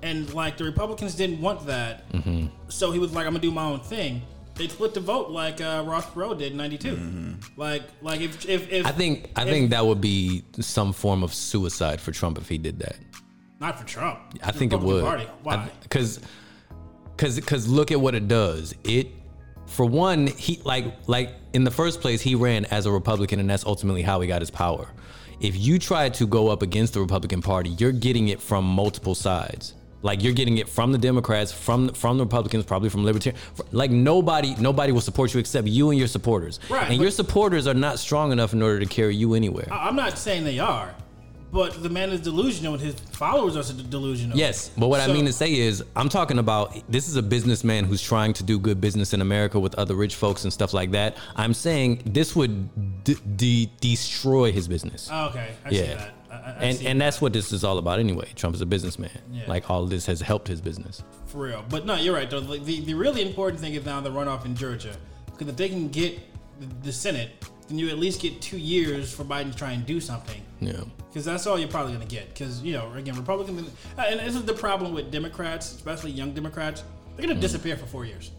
and like the Republicans didn't want that, Mm-hmm. so he was like, I'm gonna do my own thing. They split the vote like uh, Ross Perot did in '92. Like like if if, if Mm-hmm. I think I if- think that would be some form of suicide for Trump if he did that. not for Trump. I think it would. Party. Why? Because, because, because look at what it does. It, for one, he like like in the first place he ran as a Republican, and that's ultimately how he got his power. If you try to go up against the Republican Party, you're getting it from multiple sides. Like you're getting it from the Democrats, from from the Republicans, probably from Libertarian. Like nobody nobody will support you except you and your supporters. Right, And your supporters are not strong enough in order to carry you anywhere. I- I'm not saying they are, but the man is delusional, and his followers are delusional. Yes, but what I mean to say is, I'm talking about this is a businessman who's trying to do good business in America with other rich folks and stuff like that. I'm saying this would d- de- destroy his business. Oh, okay, I see yeah, that. I, and and that's what this is all about anyway. Trump is a businessman. Yeah. Like all this has helped his business. For real. But no, you're right, though. Like, the, the really important thing is now the runoff in Georgia. Because if they can get the, the Senate, then you at least get two years for Biden to try and do something. Yeah. Because that's all you're probably going to get. Because, you know, again, Republicans, and this is the problem with Democrats, especially young Democrats, they're Mm. going to disappear for four years.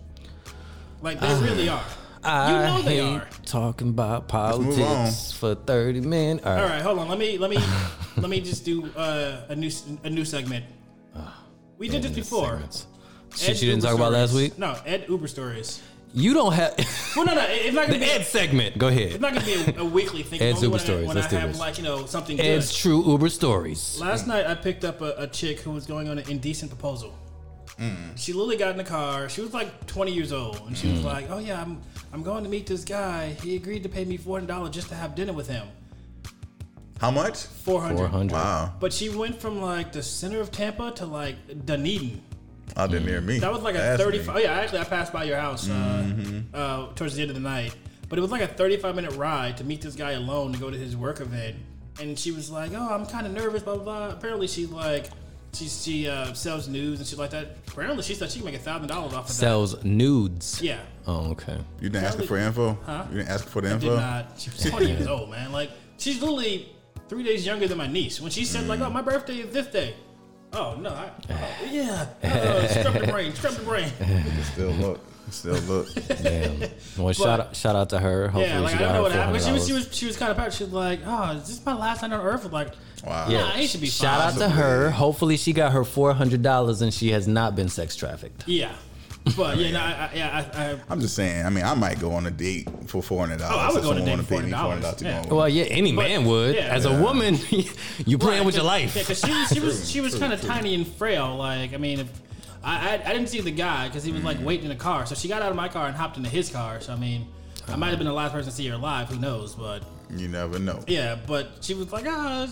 Like, they <sighs> really are. I you know they hate are. talking about politics for 30 minutes. All right. All right, hold on. Let me let me <laughs> let me just do uh, a new a new segment. We did this before. segments. Ed Shit you didn't Uber talk about last week? No, Ed Uber stories. You don't have <laughs> Well, no, no, it's not gonna be. Ed segment. Go ahead. It's not gonna be a, a weekly thing. Ed's Only Uber when stories. I, when Let's I do have this. like you know something Ed's good. true Uber stories. Last night I picked up a, a chick who was going on an indecent proposal. Mm. She literally got in the car. She was like 20 years old, and she was Mm. like, "Oh yeah, I'm I'm going to meet this guy. He agreed to pay me 400 dollars just to have dinner with him. How much? 400. 400. Wow, But she went from like the center of Tampa to like Dunedin. out there near me. That was like a That's 35. me. Oh yeah, actually, I passed by your house uh, Mm-hmm. uh, towards the end of the night. But it was like a 35 minute ride to meet this guy alone to go to his work event. And she was like, "Oh, I'm kind of nervous." Blah blah. blah. Apparently, she's like, she she uh, sells news and shit like that. Apparently, she said she can make a thousand dollars off of that. Sells nudes. Yeah, Oh, okay. You didn't ask her for info. Huh? You didn't ask for the did info. not. She was 20 years old, man. Like she's literally three days younger than my niece. When she said like, "Oh, my birthday is this day." Oh no! I, oh, <sighs> yeah, uh, scrub the brain, scrub the brain. Still look. Still look. Damn. <laughs> Well, shout out, shout out to her. Hopefully, Yeah, like she I got don't know her what happened. hundred She was, she was, she was kind of proud. She was like, "Oh, is this my last night on Earth?" Like, Wow. yeah, it should be Shout fine. out to her. Hopefully, she got her four hundred dollars and she has not been sex trafficked. Yeah, but yeah, no, I, I, yeah, I, I, I'm just saying. I mean, I might go on a date for four hundred dollars. Oh, I would if go on a someone date for wanna pay me $400, to yeah. go. Well, yeah, any man would. yeah. As a woman, <laughs> you playing Right, with your life. Yeah, because she, was- she was she was kind of tiny and frail. Like, I mean, if I, I, I didn't see the guy because he was like waiting in the car. So she got out of my car and hopped into his car. So I mean, I might have been the last person to see her alive. Who knows? But You never know. Yeah, but she was like, ah,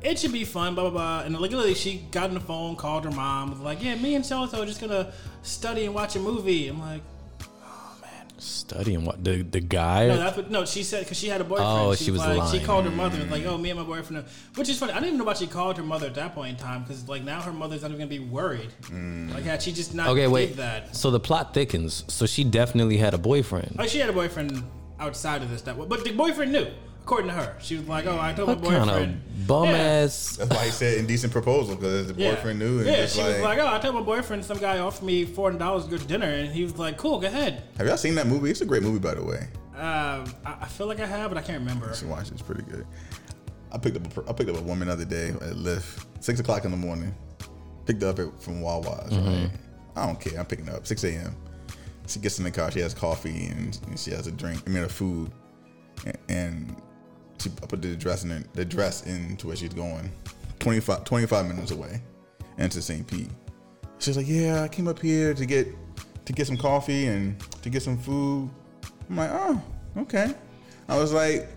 it should be fun, blah blah blah. And like literally, she got on the phone, called her mom, was like, yeah, me and so and so are just gonna study and watch a movie. I'm like. Studying what the the guy. No, that's what. No, she said because she had a boyfriend. Oh, she was like, lying. She called her mother like, "Oh, me and my boyfriend." Which is funny. I didn't even know why she called her mother at that point in time because like now her mother's not even gonna be worried. Mm. Like had she just not okay, wait. that. So the plot thickens. So she definitely had a boyfriend. Like she had a boyfriend outside of this that way, but the boyfriend knew. According to her, she was like, "Oh, I told What my kind boyfriend." of bum Yeah. ass. That's why he said indecent proposal because the Yeah. boyfriend knew and yeah, just she like, was like, "Oh, I told my boyfriend some guy offered me four hundred dollars to go to dinner," and he was like, "Cool, go ahead." Have y'all seen that movie? It's a great movie, by the way. Um, I, I feel like I have, but I can't remember. You should watch it. It's pretty good. I picked up a, I picked up a woman the other day at Lyft, six o'clock in the morning. Picked up at, from Wawa's. Right? I don't care. I'm picking up six a.m. She gets in the car. She has coffee and, and she has a drink. I mean, a food, and, and she I put the dress in her- the dress into where she's going. 25, 25 minutes away, into St. Pete. She's like, "Yeah, I came up here to get to get some coffee and to get some food." I'm like, "Oh, okay." I was like,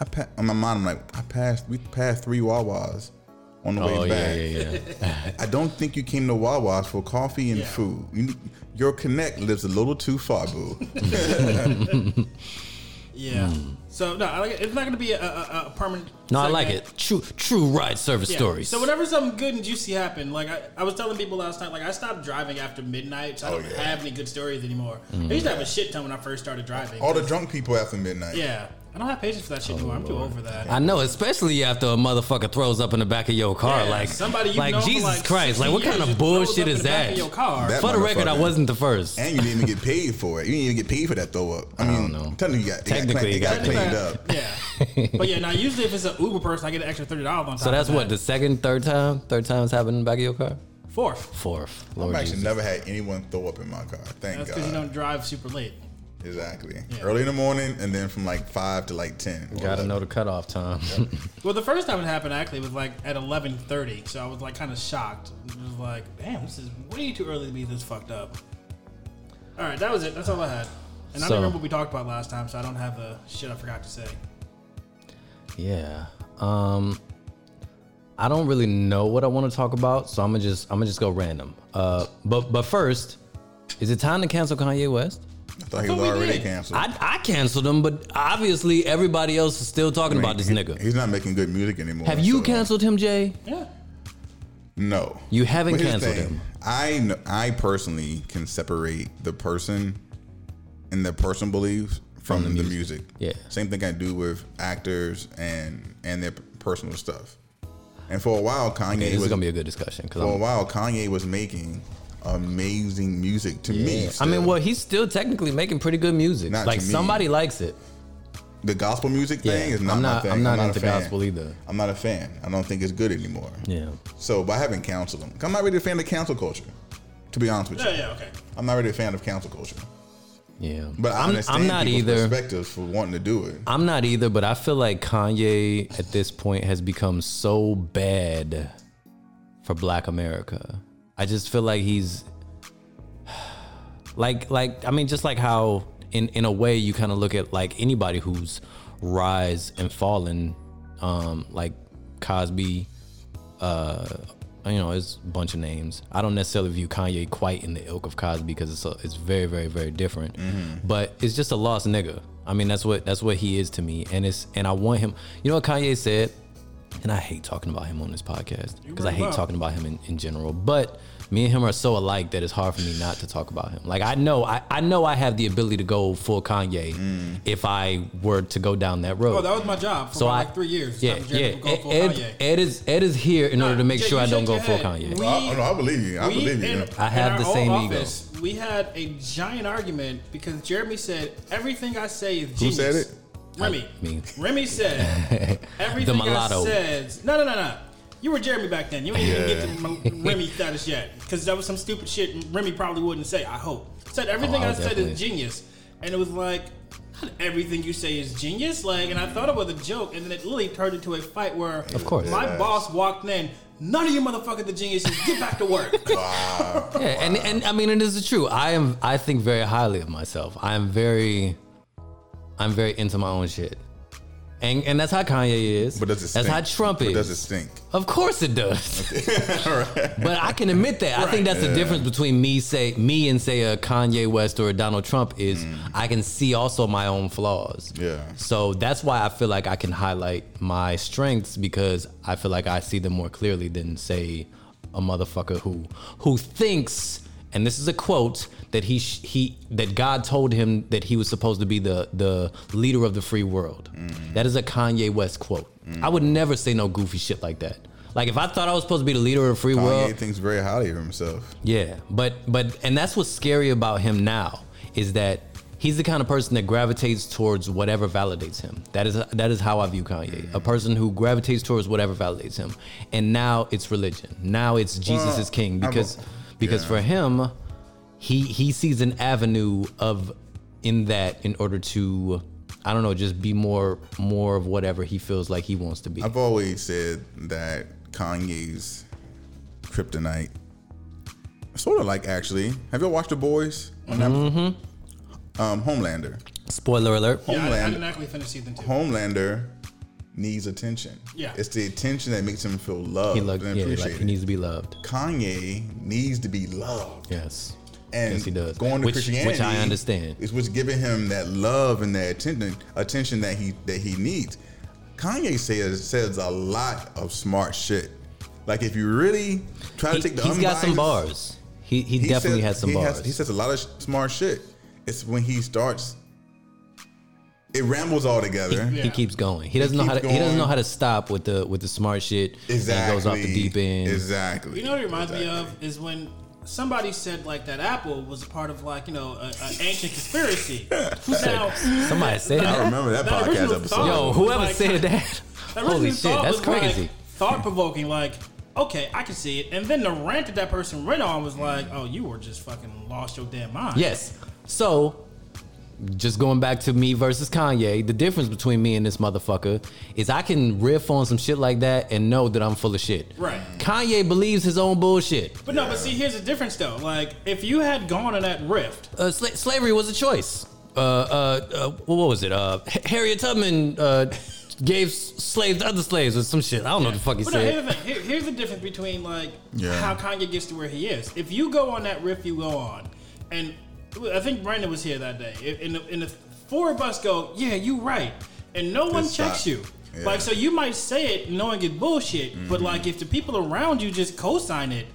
I pa- in my mind, I'm like, I passed. We passed three Wawas on the Oh way back. yeah, yeah. <laughs> I don't think you came to Wawa's for coffee and Yeah. food. You, your connect lives a little too far, boo. <laughs> Yeah. Hmm. <laughs> So no, I like it. it's not going to be a, a, a permanent. No, I like it. True, true ride service Yeah. stories. So whenever something good and juicy happen, like I, I was telling people last night, like I stopped driving after midnight, so I Oh, don't yeah. have any good stories anymore. Mm-hmm. I used to have a shit ton when I first started driving. All the drunk people after midnight. yeah, I don't have patience for that shit anymore. I'm too old for that. I know, especially after a motherfucker throws up in the back of your car. Yeah, like, somebody you've like known for, Jesus like, Christ, 60 like what kind of just blows bullshit up in is the back that? of your car. That For the record, I motherfucker. wasn't the first. And you didn't even get paid for it. You didn't even get paid for that throw up. I mean, don't know. technically, you got, it Technically, got, you it got got cleaned up. Yeah, <laughs> but yeah. Now usually if it's an Uber person, I get an extra thirty dollars on top. So that's of what the that. second, third time, third time's happened in the back of your car. fourth. Fourth, I've Lord actually Jesus. never had anyone throw up in my car. Thank That's God. because you don't drive super late. Exactly. Yeah. Early in the morning, and then from like five to like ten. or Gotta know the cutoff time. <laughs> Well, the first time it happened actually was like at eleven thirty, so I was like kind of shocked. It was like, damn, this is way too early to be this fucked up. All right, that was it. That's all I had. And I don't remember what we talked about last time, so I don't have the shit I forgot to say. yeah. Um, I don't really know what I want to talk about, so I'm gonna just I'm gonna just go random. Uh, but but first, is it time to cancel Kanye West? I thought he was already did. canceled. I, I canceled him, but obviously everybody else is still talking I mean, about this he- nigga. He's not making good music anymore. Have you so- canceled him, Jay? Yeah. No. You haven't But here's the canceled thing. him. I kn- I personally can separate the person and their personal beliefs from, the, music. Yeah. Same thing I do with actors and and their personal stuff. And for a while, Kanye Okay, this was is gonna be a good discussion. for a Cause while Kanye was making amazing music to me. I'm, I mean, well, he's still technically making pretty good music. Not like to me. somebody likes it. the gospel music thing Yeah, is not I'm my not- thing. I'm not a into fan. gospel either. I'm not a fan. I don't think it's good anymore. Yeah. So, but I haven't counseled him. I'm not really a fan of cancel culture. To be honest with you, Yeah, yeah, okay. I'm not really a fan of cancel culture. Yeah. But I I'm, understand I'm not either. perspectives for wanting to do it. I'm not either, but I feel like Kanye at this point has become so bad for black America. I just feel like he's <sighs> like like I mean just like how in in a way you kind of look at like anybody who's rise and fallen um like Cosby uh you know, it's a bunch of names. I don't necessarily view Kanye quite in the ilk of Cosby because it's a, it's very, very, very different. But it's just a lost nigga. I mean, that's what that's what he is to me, and it's and I want him. You know what Kanye said, and I hate talking about him on this podcast because I hate up. talking about him in, in general. But me and him are so alike that it's hard for me not to talk about him. Like I know, I, I know I have the ability to go full Kanye mm. if I were to go down that road. Oh, that was my job for so about I like three years. Yeah, Stopping Jerry yeah. from going full Ed, Ed is Ed is here in order to make Jay, sure I don't go full. Kanye. We- I, I, know, I believe you. I we- believe you. in- I have the same old ego. office, We had a giant argument because Jeremy said everything I say is Who said it? Remy. me. Remy said <laughs> everything I mulatto. said. No, no, no, no. You were Jeremy back then. You ain't even get to my Remy status yet because that was some stupid shit Remy probably wouldn't say. I hope said everything Oh, I I'll said is genius, and it was like. Not everything you say is genius, like, and I thought it was a joke, and then it literally turned into a fight where, Of course. my Yes. boss walked in. None of you motherfuckers are geniuses. Get back to work. <laughs> Wow. Yeah, and and I mean, it is true. I am. I think very highly of myself. I am very. I'm very into my own shit, and and that's how Kanye is. But does it That's stink? how Trump But is. does it stink? Of course it does. Okay, <laughs> But I can admit that. I think that's the difference between me say me and say a Kanye West or a Donald Trump is mm. I can see also my own flaws. Yeah. So that's why I feel like I can highlight my strengths because I feel like I see them more clearly than say a motherfucker who who thinks and this is a quote that he sh- he that God told him that he was supposed to be the the leader of the free world. Mm. That is a Kanye West quote. I would mm. never say no goofy shit like that. Like if I thought I was supposed to be the leader of the free world, Kanye thinks very highly of himself. yeah, but but and that's what's scary about him now is that he's the kind of person that gravitates towards whatever validates him. That is that is how I view Kanye. A mm. person who gravitates towards whatever validates him. And now it's religion. Now it's Jesus Well, is king because because yeah. for him he he sees an avenue of in that in order to I don't know, just be more more of whatever he feels like he wants to be. I've always said that Kanye's kryptonite, sort of like actually. Have you watched The Boys? On mm-hmm. Um, Homelander. Spoiler alert. Yeah, I, I didn't actually finish season two. Homelander needs attention. Yeah. it's the attention that makes him feel loved He look, and yeah, appreciated. like he needs to be loved. Kanye needs to be loved. Yes. And yes, he does. going to which, Christianity, which I understand. is what's giving him that love and that attention, attention that he that he needs. Kanye says says a lot of smart shit. Like if you really try to take the has got some bars. He he, definitely says- has some he bars. he says a lot of sh- smart shit. It's when he starts, it rambles all together. he Yeah. keeps going. He doesn't know how to. keeps He doesn't know how to stop with the with the smart shit. Exactly. And he goes off the deep end. Exactly. You know what it reminds me of is when somebody said like that Apple was a part of like you know an ancient conspiracy. <laughs> now, Somebody said I that. remember that, That podcast original episode. thought- Yo, whoever like- said that. that Holy shit, that's was, like, crazy. Thought provoking, like okay, I can see it, and then the rant that that person went on was like, oh, you were just fucking lost your damn mind. Yes. So, just going back to me versus Kanye, the difference between me and this motherfucker is I can riff on some shit like that and know that I'm full of shit. Right. Kanye believes his own bullshit. But no, but see, here's the difference though. Like, if you had gone on that rift, Uh, sla- slavery was a choice. Uh, uh, uh, what was it? Uh, H- Harriet Tubman uh, gave slaves to other slaves or some shit. I don't know what the fuck he But no, said. here's the thing. Here- here's the difference between like Yeah. how Kanye gets to where he is. If you go on that riff, you go on, and I think Brandon was here that day. And the, and the four of us go, yeah, you right, and no one Just checks stop. you. Yeah. Like so, you might say it knowing it's bullshit, but like if the people around you just co-sign it.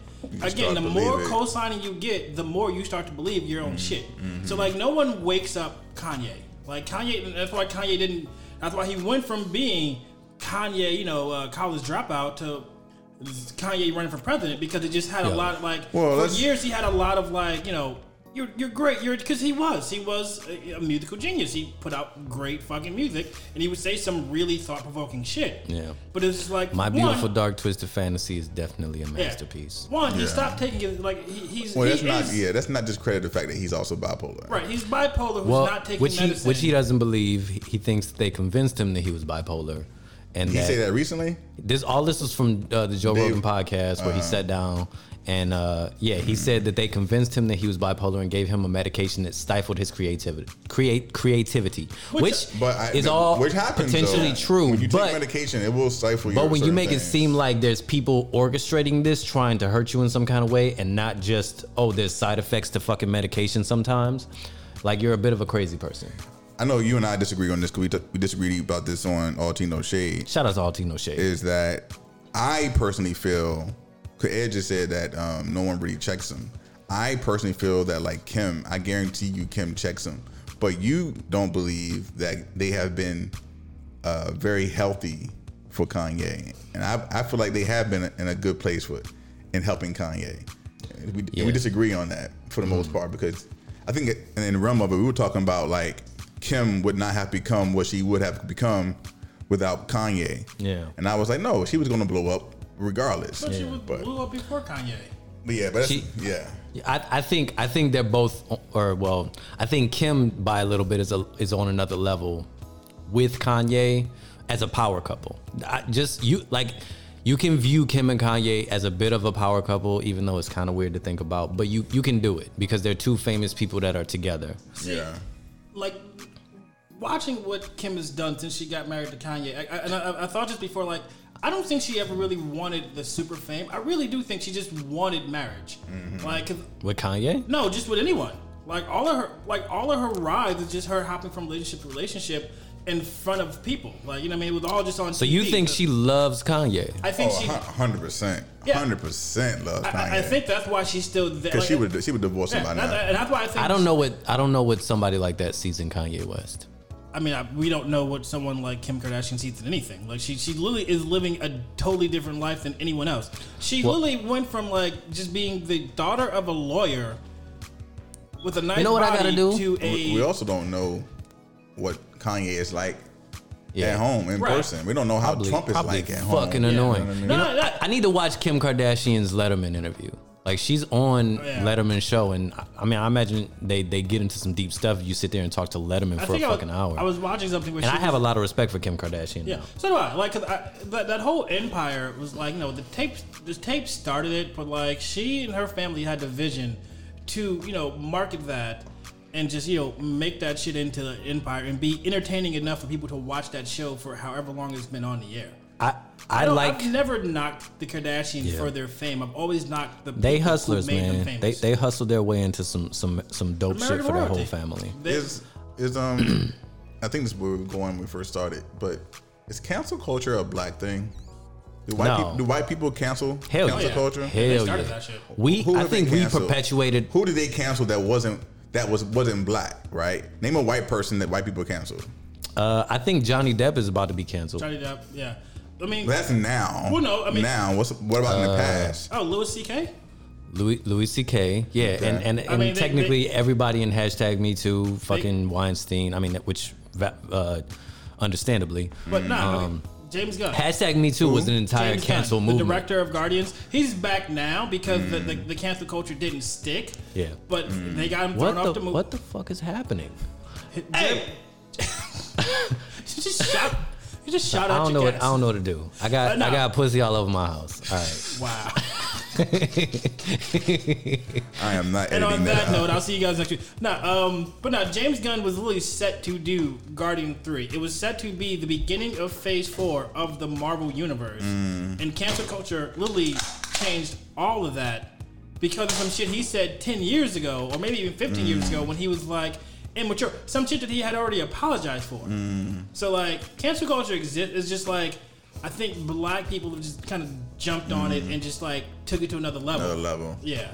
Again, the more it. co-signing you get, the more you start to believe your own shit. So like, no one wakes up Kanye. Like Kanye, that's why Kanye didn't. That's why he went from being Kanye, you know, uh, college dropout to Kanye running for president because it just had a lot of like Well, for years he had a lot of like you know you're you're great you're because he was he was a, a musical genius he put out great fucking music and he would say some really thought provoking shit Yeah. but it's just like My one, beautiful dark twisted fantasy is definitely a yeah. masterpiece. one he stopped taking it like he, he's Well, he that's not. is- Yeah, that's not just credit the fact that he's also bipolar. right he's bipolar who's Well, not taking which he medicine which he doesn't believe. He, he thinks that they convinced him that he was bipolar, and He that, say that recently. this all this was from uh, the Joe Dave- Rogan podcast where he sat down and uh, yeah, he said that they convinced him that he was bipolar and gave him a medication that stifled his creativity, create creativity, which, But I, is all which happens potentially though. true. When you but take medication, it will stifle you. but when you make it seem like there's people orchestrating this, trying to hurt you in some kind of way, and not just oh, there's side effects to fucking medication sometimes, like you're a bit of a crazy person. I know you and I disagree on this because we, t- we disagreed about this on All Tea No Shade. Shout out to All Tea No Shade. Is that I personally feel, because Ed just said that um, no one really checks him. I personally feel that like Kim, I guarantee you Kim checks him, but you don't believe that they have been uh, very healthy for Kanye, and I, I feel like they have been in a good place with in helping Kanye. We, Yeah. we disagree on that for the most part because I think in the realm of it, we were talking about like Kim would not have become what she would have become without Kanye. Yeah. And I was like, no, she was going to blow up regardless. but she was But, blew up before Kanye but yeah, but that's, She- yeah. I, I think I think they're both, or well, I think Kim by a little bit is a, is on another level with Kanye as a power couple. I just you like you can view Kim and Kanye as a bit of a power couple, even though it's kind of weird to think about. But you you can do it because they're two famous people that are together. Yeah. like watching what Kim has done since she got married to Kanye, I, I, and I, I thought just before, like, I don't think she ever really wanted the super fame. I really do think she just wanted marriage. Mm-hmm. like With Kanye, no, just with anyone. Like all of her, like all of her rides is just her hopping from relationship to relationship, in front of people. Like you know, what I mean, it was all just on. So you think she loves Kanye? I think Oh, she. hundred percent, Yeah. hundred percent love I, Kanye. I think that's why she's still there. because she would she would divorce him Yeah, by that's, and that's why I think I don't know what I don't know what somebody like that sees in Kanye West. I mean, I, we don't know what someone like Kim Kardashian sees in anything. Like she, she literally is living a totally different life than anyone else. She Well- literally went from like just being the daughter of a lawyer with a nice know what I body gotta do? to a. we, we also don't know what Kanye is like Yeah. at home in Right. person. We don't know how Probably, Trump is like at home. fucking You know annoying. what I mean? You No, know, I, I need to watch Kim Kardashian's Letterman interview. Like she's on Oh, Yeah. Letterman show, and I- I mean, I imagine they they get into some deep stuff. You sit there and talk to Letterman I for a think I fucking hour. I was watching something and I have a lot of respect for Kim Kardashian. Yeah, now. so do I. Like 'cause I, that, that whole empire was like, you know, the tape, the tape started it, but like she and her family had the vision to, you know, market that and just you know make that shit into an empire and be entertaining enough for people to watch that show for however long it's been on the air. I I, don't- like I've never knocked the Kardashians Yeah. for their fame. I've always knocked the they hustlers, who made man. They famous. they hustled their way into some some some dope shit American for their whole family. Is is um <clears throat> I think this is where we were going when we first started, but is cancel culture a black thing? Do white No. people do white people cancel Hell cancel yeah. culture? They Hell started yeah. that shit. We Who I they think we perpetuated. Who did they cancel that wasn't that was wasn't black, right? Name a white person that white people canceled. Uh, I think Johnny Depp is about to be canceled. Johnny Depp, yeah. I mean, That's now. Well, no, I mean- now. What's what about in the uh, past? oh, Louis C.K. Louis Louis C.K. Yeah, and and, and I mean, they- technically everybody in hashtag Me Too, fucking Weinstein. I mean, which uh, understandably, But nah, um, James Gunn. hashtag Me Too was an entire James cancel Gunn, movement. The director of Guardians, he's back now because the, the, mm. the cancel culture didn't stick. Yeah. But mm. they got him thrown what off the the movie. what the fuck is happening? Hey! you <laughs> just shot. You just shot I out don't know what. I don't know what to do. I got Uh, no. I got pussy all over my house. All right. Wow. <laughs> I am not and on that that. note. I'll see you guys next week. Now, um, but now James Gunn was literally set to do Guardian Three. It was set to be the beginning of Phase Four of the Marvel Universe, Mm. and cancel culture literally changed all of that because of some shit he said ten years ago, or maybe even fifteen years Mm. ago, when he was like immature. Some shit that he had already apologized for. Mm. So like, cancel culture exists. It's just like. I think black people have just kind of jumped on it and just like took it to another level. Mm. Another level. Yeah.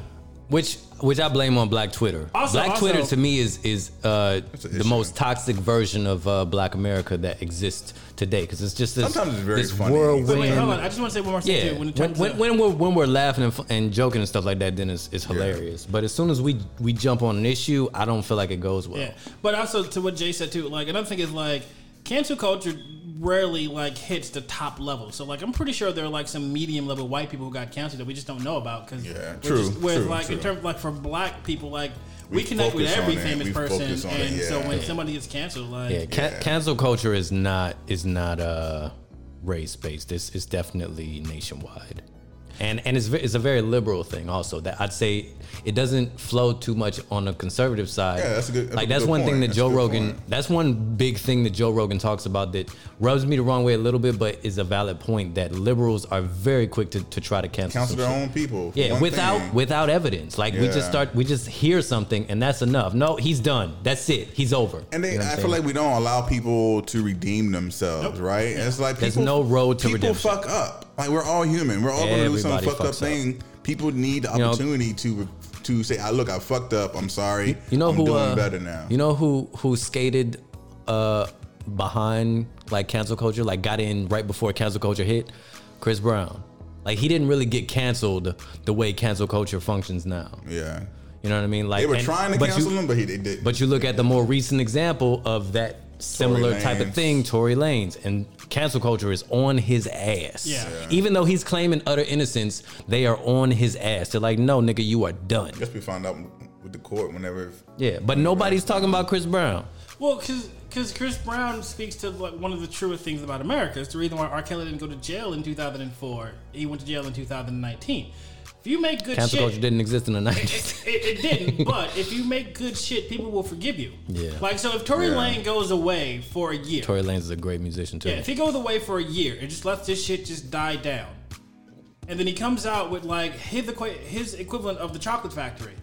Which which I blame on Black Twitter. Also- Black also- Twitter to me is is uh, the most toxic version of uh, Black America that exists today because it's just this, Sometimes it's very this funny. whirlwind. Wait, hold on. I just want to say one more thing Yeah, too. When, when, when, when we're when we're laughing and, f- and joking and stuff like that, then it's, it's hilarious. But as soon as we we jump on an issue, I don't feel like it goes well. Yeah, but also to what Jay said too. Like another thing is like cancel culture rarely like hits the top level. So like I'm pretty sure there are like some medium level white people who got canceled that we just don't know about. Cause Yeah, we're true, Just, whereas true, like in terms like for black people like we, We connect with every famous person, focus on it, and so yeah. when somebody gets canceled, like Yeah, ca- Yeah. cancel culture is not is not uh, race based. It's, it's definitely nationwide, and and it's ve- it's a very liberal thing also. That I'd say it doesn't flow too much on the conservative side. Yeah, that's a good- that's like a that's good one point. thing that That's Joe Rogan. point. That's one big thing that Joe Rogan talks about that rubs me the wrong way a little bit, but is a valid point that liberals are very quick to, to try to cancel. Counsel some their shit. own people. Yeah, without thing. without evidence. Like we just start, we just hear something, and that's enough. No, he's done. That's it. He's over. And they, You know I I'm feel like we don't allow people to redeem themselves, right? And it's like There's people, no road to people redemption. fuck up. Like we're all human. We're all going to do some Everybody fucked up fucks up. thing. People need the know- opportunity to to say, "I look, I fucked up. I'm sorry. You know I'm who? doing uh, better now." You know who who skated uh, behind like cancel culture, like got in right before cancel culture hit? Chris Brown. Like he didn't really get canceled the way cancel culture functions now. yeah, You know what I mean? Like they were and- trying to cancel you, him, but he they did. But you look at the more recent example of that similar type of thing, Tory Lanez, and cancel culture is on his ass. Yeah. Yeah. Even though he's claiming utter innocence, they are on his ass. They're like, no, nigga, you are done. guess we found out with the court whenever. Yeah, but nobody's talking about Chris Brown. Well, because because Chris Brown speaks to like one of the truest things about America. It's the reason why R. Kelly didn't go to jail in 2004. He went to jail in 2019. If you make good shit. Cancel shit, culture didn't exist in the 90s. it, <laughs> it, it didn't. But if you make good shit, people will forgive you. Yeah. Like so, if Tory Yeah. Lane goes away for a year, Tory Lanez is a great musician too. yeah, if he goes away for a year and just lets this shit just die down, and then he comes out with like his his equivalent of the Chocolate Factory,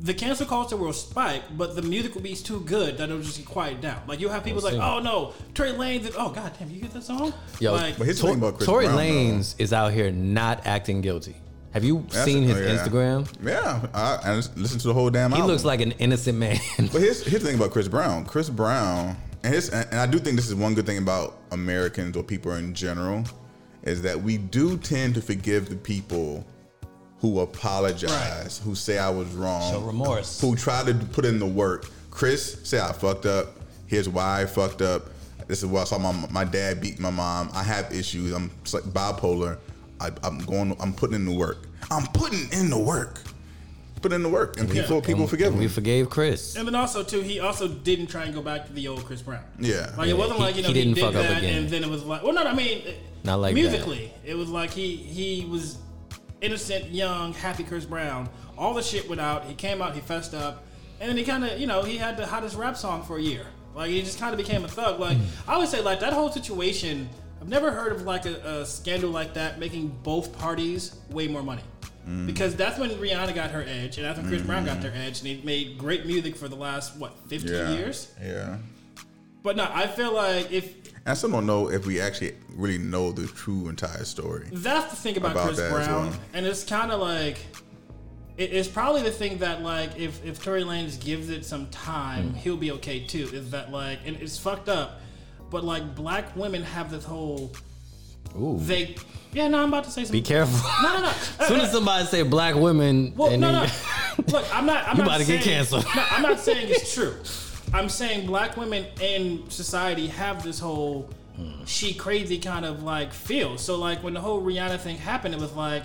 the cancel culture will spike, but the music will be too good that it'll just get quiet down. Like you'll have people We'll like, oh no, Tory Lanez. Oh god damn, you hear that song? Yo, like, But here's the Tor- thing about Chris Tory Brown, though. Lanez is out here not acting guilty. Have you That's- seen his oh, yeah. Instagram? Yeah, I, I listened to the whole damn He album. looks like an innocent man. <laughs> But here's here's the thing about Chris Brown. Chris Brown, and his and I do think this is one good thing about Americans or people in general, is that we do tend to forgive the people who apologize, who say I was wrong, Show remorse. who try to put in the work. Chris say I fucked up. Here's why I fucked up. This is why I saw my my dad beat my mom. I have issues. I'm bipolar. I, I'm going. I'm putting in the work. I'm putting in the work. Put in the work, and people people And- forgive and him. We forgave Chris. And then also too, he also didn't try and go back to the old Chris Brown. Yeah. like Yeah, it wasn't he- like you know he he, didn't did fuck up that again. and then it was like, well, no, I mean, Not like that. musically, it was like he he was innocent, young, happy Chris Brown. All the shit went out. He came out, he fessed up, and then he kind of you know he had the hottest rap song for a year. Like he just kind of became a thug. Like Hmm. I would say, like that whole situation. I've never heard of like a, a scandal like that making both parties way more money. Hmm. Because that's when Rihanna got her edge, and that's when Chris Brown got their edge, and they made great music for the last what 15 yeah. years. Yeah. But no, I feel like if I still don't know if we actually really know the true entire story. that's the thing about, About Chris Brown, well. and it's kind of like it, it's probably the thing that like if if Tory Lanez gives it some time, Hmm. he'll be okay too. Is that like and it's fucked up, but like black women have this whole Ooh. they yeah no I'm about to say something. Be careful. No no no. As <laughs> soon as somebody say black women, Well, and no, no. <laughs> Look, I'm not. I'm You not about to get canceled. No, I'm not saying it's <laughs> true. I'm saying black women in society have this whole she crazy kind of like feel. So like when the whole Rihanna thing happened, it was like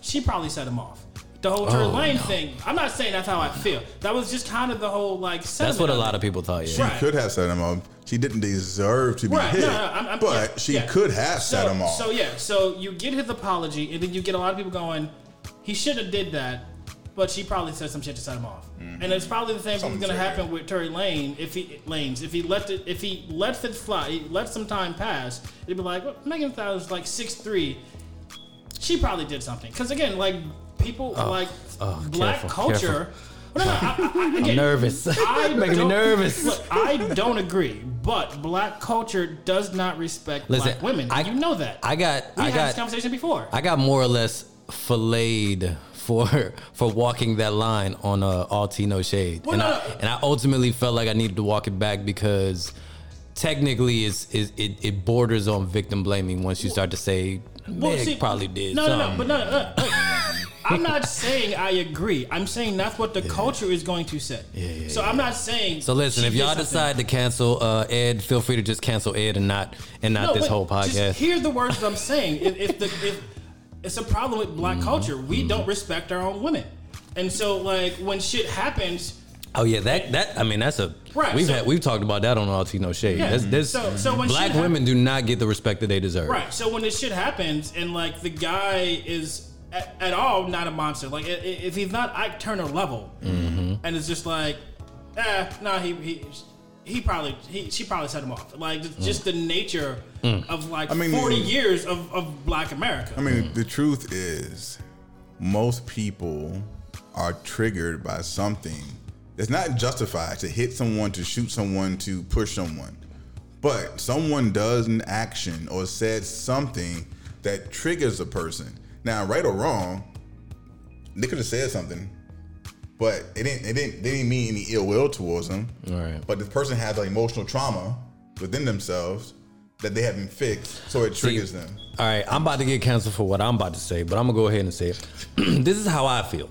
she probably set him off. The whole Tory Oh, Lane no. thing. I'm not saying that's how I feel. That was just kind of the whole like. that's what a lot of people thought. She Right. could have set him up. She didn't deserve to be Right, hit, no, no, I'm- I'm- but yeah, she yeah. could have set so, him off. So yeah, so you get his apology, and then you get a lot of people going, he should have did that, but she probably said some shit to set him off. Mm-hmm. And it's probably the same thing's Something gonna happen with Tory Lane if he lanes if he let it if he lets it fly, he lets some time pass. It'd be like well, Megan Thee like six three. She probably did something because again, like people like oh, black careful, culture. careful. No, no, I, I, I, I'm nervous. I <laughs> Making me nervous. Look, I don't agree, but black culture does not respect Listen, black women. I- you know that. I got, we I had this conversation before. I got more or less filleted for <laughs> for walking that line on uh, all tea no shade, Well, and no, I and I ultimately felt like I needed to walk it back because technically it's, it's it, it borders on victim blaming once you start to say Well, Meg see, probably did No, no, no, something. but no, no, no, no. I'm not saying I agree. I'm saying that's what the culture is going to say. yeah, so I'm not saying. So listen, if y'all decide to cancel uh, Ed, feel free to just cancel Ed and not and not No, this but whole just podcast. hear the words I'm saying. If, if the if it's a problem with black Mm-hmm. culture, we don't respect our own women, and so like when shit happens. Oh yeah, that that I mean that's a Right, we've so- had we've talked about that on all tea no shade. Yeah. There's, there's So- so when black shit hap- women do not get the respect that they deserve. Right. So when this shit happens and like the guy is at, at all not a monster, like i- i- if he's not Ike Turner level, Mm-hmm. and it's just like, eh, nah, he he he probably he she probably set him off. Like just, Mm. just the nature of like I mean, forty years of, of Black America. I mean, the truth is, most people are triggered by something. It's not justified to hit someone, to shoot someone, to push someone. But someone does an action or says something that triggers a person. Now, right or wrong, they could have said something, but it didn't. It didn't. They didn't mean any ill will towards them. Right. But the person has an emotional trauma within themselves that they haven't fixed, so it triggers them. All right, I'm about to get canceled for what I'm about to say, but I'm gonna go ahead and say it. <clears throat> this is how I feel,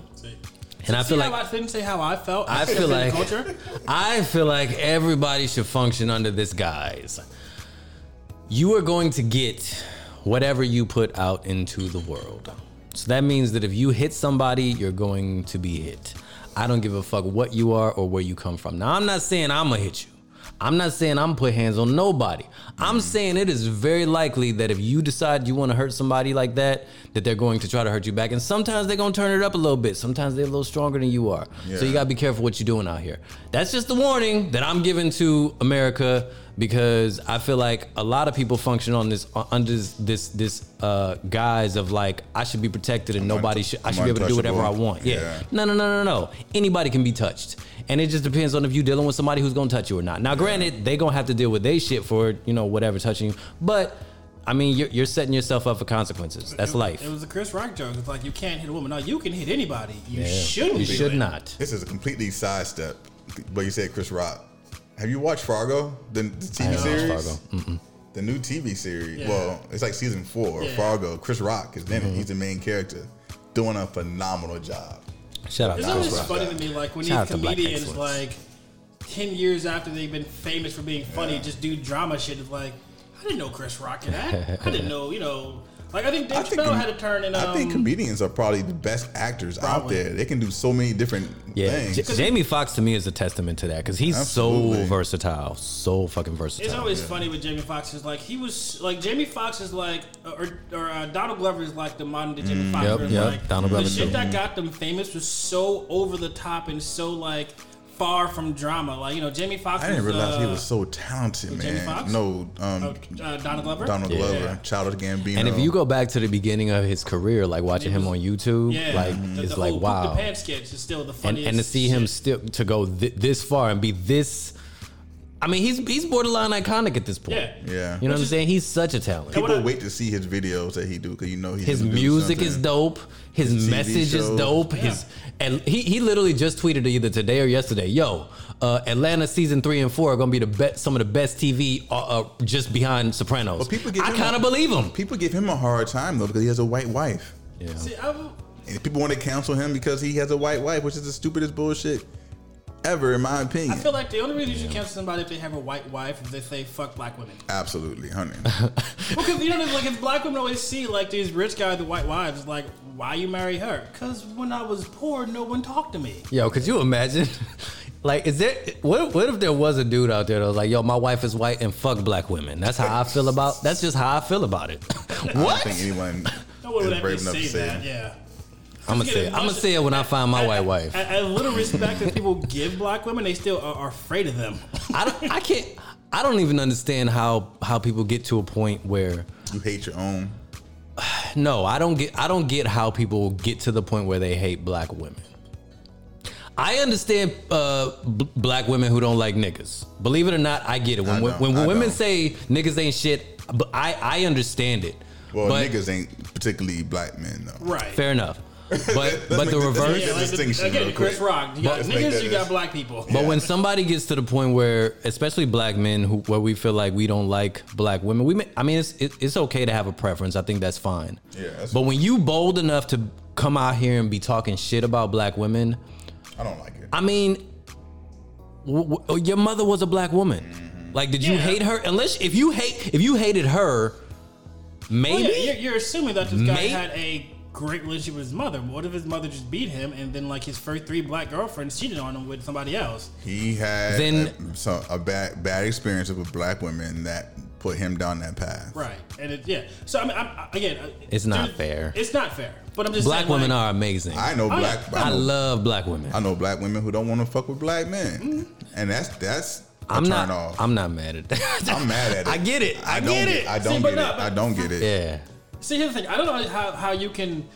and I feel how like I didn't say how I felt. I feel like culture. <laughs> I feel like everybody should function under this guise. You are going to get whatever you put out into the world. So that means that if you hit somebody, you're going to be hit. I don't give a fuck what you are or where you come from. Now I'm not saying I'm gonna hit you. I'm not saying I'm put hands on nobody. I'm saying it is very likely that if you decide you want to hurt somebody like that, that they're going to try to hurt you back. And sometimes they're gonna turn it up a little bit. Sometimes they're a little stronger than you are. So you gotta be careful what you're doing out here. That's just the warning that I'm giving to America because I feel like a lot of people function on this under this this, this uh, guise of like I should be protected and nobody should I should be able to do whatever I want. Yeah. Yeah. No, no, no, no, no. Anybody can be touched. And it just depends on if you're dealing with somebody who's gonna touch you or not. Now, granted, they gonna have to deal with their shit for, you know, whatever touching you. But I mean, you're, you're setting yourself up for consequences. That's It- life. It was a Chris Rock joke. It's like you can't hit a woman. No, you can hit anybody. You Yeah. shouldn't. You should it. not. This is a completely sidestep, but you said Chris Rock. Have you watched Fargo, the, the TV haven't watched series? Fargo. Mm-mm. The new TV series. Yeah. Well, it's like season four. Yeah. Fargo. Chris Rock is in Mm-hmm. it. He's the main character, doing a phenomenal job. Shout out It's always Chris Rock. Rock. funny to me, like when Shout out these to Black comedians, excellence. like ten years after they've been famous for being funny, just do drama shit. It's like I didn't know Chris Rock that. I didn't <laughs> know, you know, like I think I Dave think Chappelle com- had a turn in. Um, I think comedians are probably the best actors out there. They can do so many different Yeah, things. J- Jamie Foxx to me is a testament to that because he's Absolutely. so versatile, so fucking versatile. It's always funny with Jamie Foxx is like he was like Jamie Foxx is like or, or uh, Donald Glover is like the modern day Jamie Foxx. Mm, Yep, yep, like, Donald the shit too. that got them famous was so over the top and so like far from drama. Like you know Jamie Foxx. I didn't was, realize he uh, was so talented, Jamie man. Foxx? No, um, uh, Donald Glover. Donald Yeah. Glover, Childish Gambino. and if you go back to the beginning of his career, like watching him on YouTube, Yeah, like the, it's the like whole wow. The Pants sketch is still the and, funniest. and to see him shit. still to go th- this far and be this I mean he's he's borderline iconic at this point. Yeah. yeah, You know what I'm is- saying? He's such a talent. people I- wait to see his videos that he do because you know he His can do music is dope. His, His TV message is shows. dope. His and he he literally just tweeted either today or yesterday. Yo, uh, Atlanta season three and four are gonna be the best, some of the best TV uh, uh, just behind Sopranos. But people give I kind of believe him. People give him a hard time though because he has a white wife. Yeah. See, I'm, And people want to cancel him because he has a white wife, which is the stupidest bullshit ever, in my opinion. I feel like the only reason you should cancel somebody if they have a white wife is if they fuck black women. Absolutely, honey. <laughs> Because you know, like if black women always see like these rich guys with white wives, like why you marry her? Because when I was poor, no one talked to me. Yo, could you imagine? <laughs> Like, is there what? What if there was a dude out there that was like, "Yo, my wife is white and fuck black women." That's how I feel about. That's just how I feel about it. What? <laughs> I don't what? think anyone No one would is ever brave enough to say that. Yeah. I'm gonna say. it. I'm gonna say it when I find my white wife. As, as little respect as people give black women, they still are, are afraid of them. I don't. I can't. I don't even understand how how people get to a point where. You hate your own. <sighs> No, I don't get. I don't get how people get to the point where they hate black women. I understand uh, b- black women who don't like niggas. Believe it or not, I get it. When when, when women don't. say niggas ain't shit, but I I understand it. Well, but, niggas ain't particularly black men though. right. Fair enough. But but the the- reverse. Yeah, like distinction again, Chris. Rock. You got Let's niggas, you got black people. But when somebody gets to the point where, especially black men, who where we feel like we don't like black women, we may, I mean, it's it, it's okay to have a preference. I think that's fine. Yeah, that's but when you bold enough to come out here and be talking shit about black women, I don't like it. I mean, w- w- your mother was a black woman. Mm-hmm. Like, did you Yeah. hate her? Unless if you hate if you hated her, Well, maybe. yeah, you're, you're assuming that this guy May- had a great relationship with his mother. What if his mother just beat him and then like his first three black girlfriends cheated on him with somebody else? He had Then- a, so, a bad bad experience with black women that put him down that path. Right. And it, yeah. So I mean, I'm, again, uh, It's not dude, fair. It's not fair. But I'm just black saying, women like, are amazing. I, I know Oh, black. yeah. I, know, love black women. I know black women who don't want to fuck with black men, and that's that's a I'm turn not. off. I'm not mad at that. I'm mad at <laughs> it. I get it. I, don't get it. I don't See, get no, it. I don't get it. yeah. See, here's the thing. I don't know how, how you can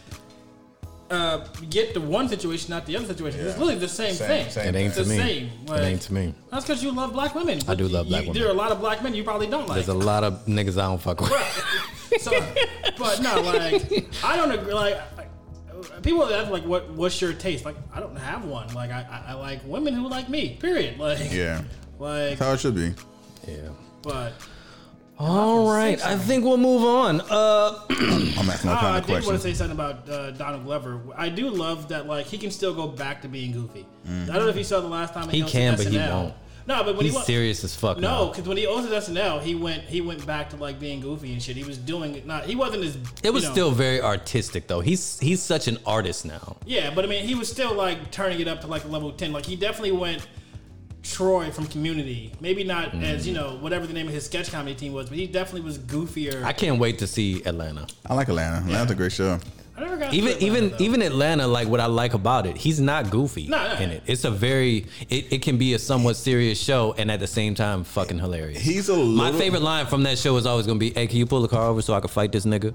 uh, get the one situation, not the other situation. It's Yeah. really the same, Same- thing. same It ain't It's to the me. same. Like, it ain't to me. That's because you love black women. I do but love you- black women. There are a lot of black men you probably don't like. There's a lot of niggas I don't fuck with. <laughs> so, but no, like I don't agree. Like I- people ask, like, what what's your taste? Like I don't have one. Like I, I, I like women who like me. Period. Like Yeah, Like, that's how it should be. Yeah. but All right. I think we'll move on. Uh, <clears throat> I'm asking all kind I of did want to questions. say something about uh, Donald Glover. I do love that like he can still go back to being goofy. I don't know if you saw the last time He hosted can, but he SNL. won't. No, but when he's he went, serious as fuck. No, now. because when he hosted SNL, he went he went back to like being goofy and shit. He was doing it. Not he wasn't as It was you know- still very artistic though. He's he's such an artist now. yeah, but I mean he was still like turning it up to like a level ten. Like he definitely went Troy from Community. Maybe not Mm. as you know whatever the name of his sketch comedy team was, but he definitely was goofier. I can't wait to see Atlanta. I like Atlanta. Atlanta's a great show. I never got Even to Atlanta, even though. even Atlanta, like what I like about it, he's not goofy No, no. in it. It's a very it, it can be a somewhat serious show and at the same time fucking hilarious. He's a My favorite line from that show is always gonna be, "Hey, can you pull the car over so I can fight this nigga?"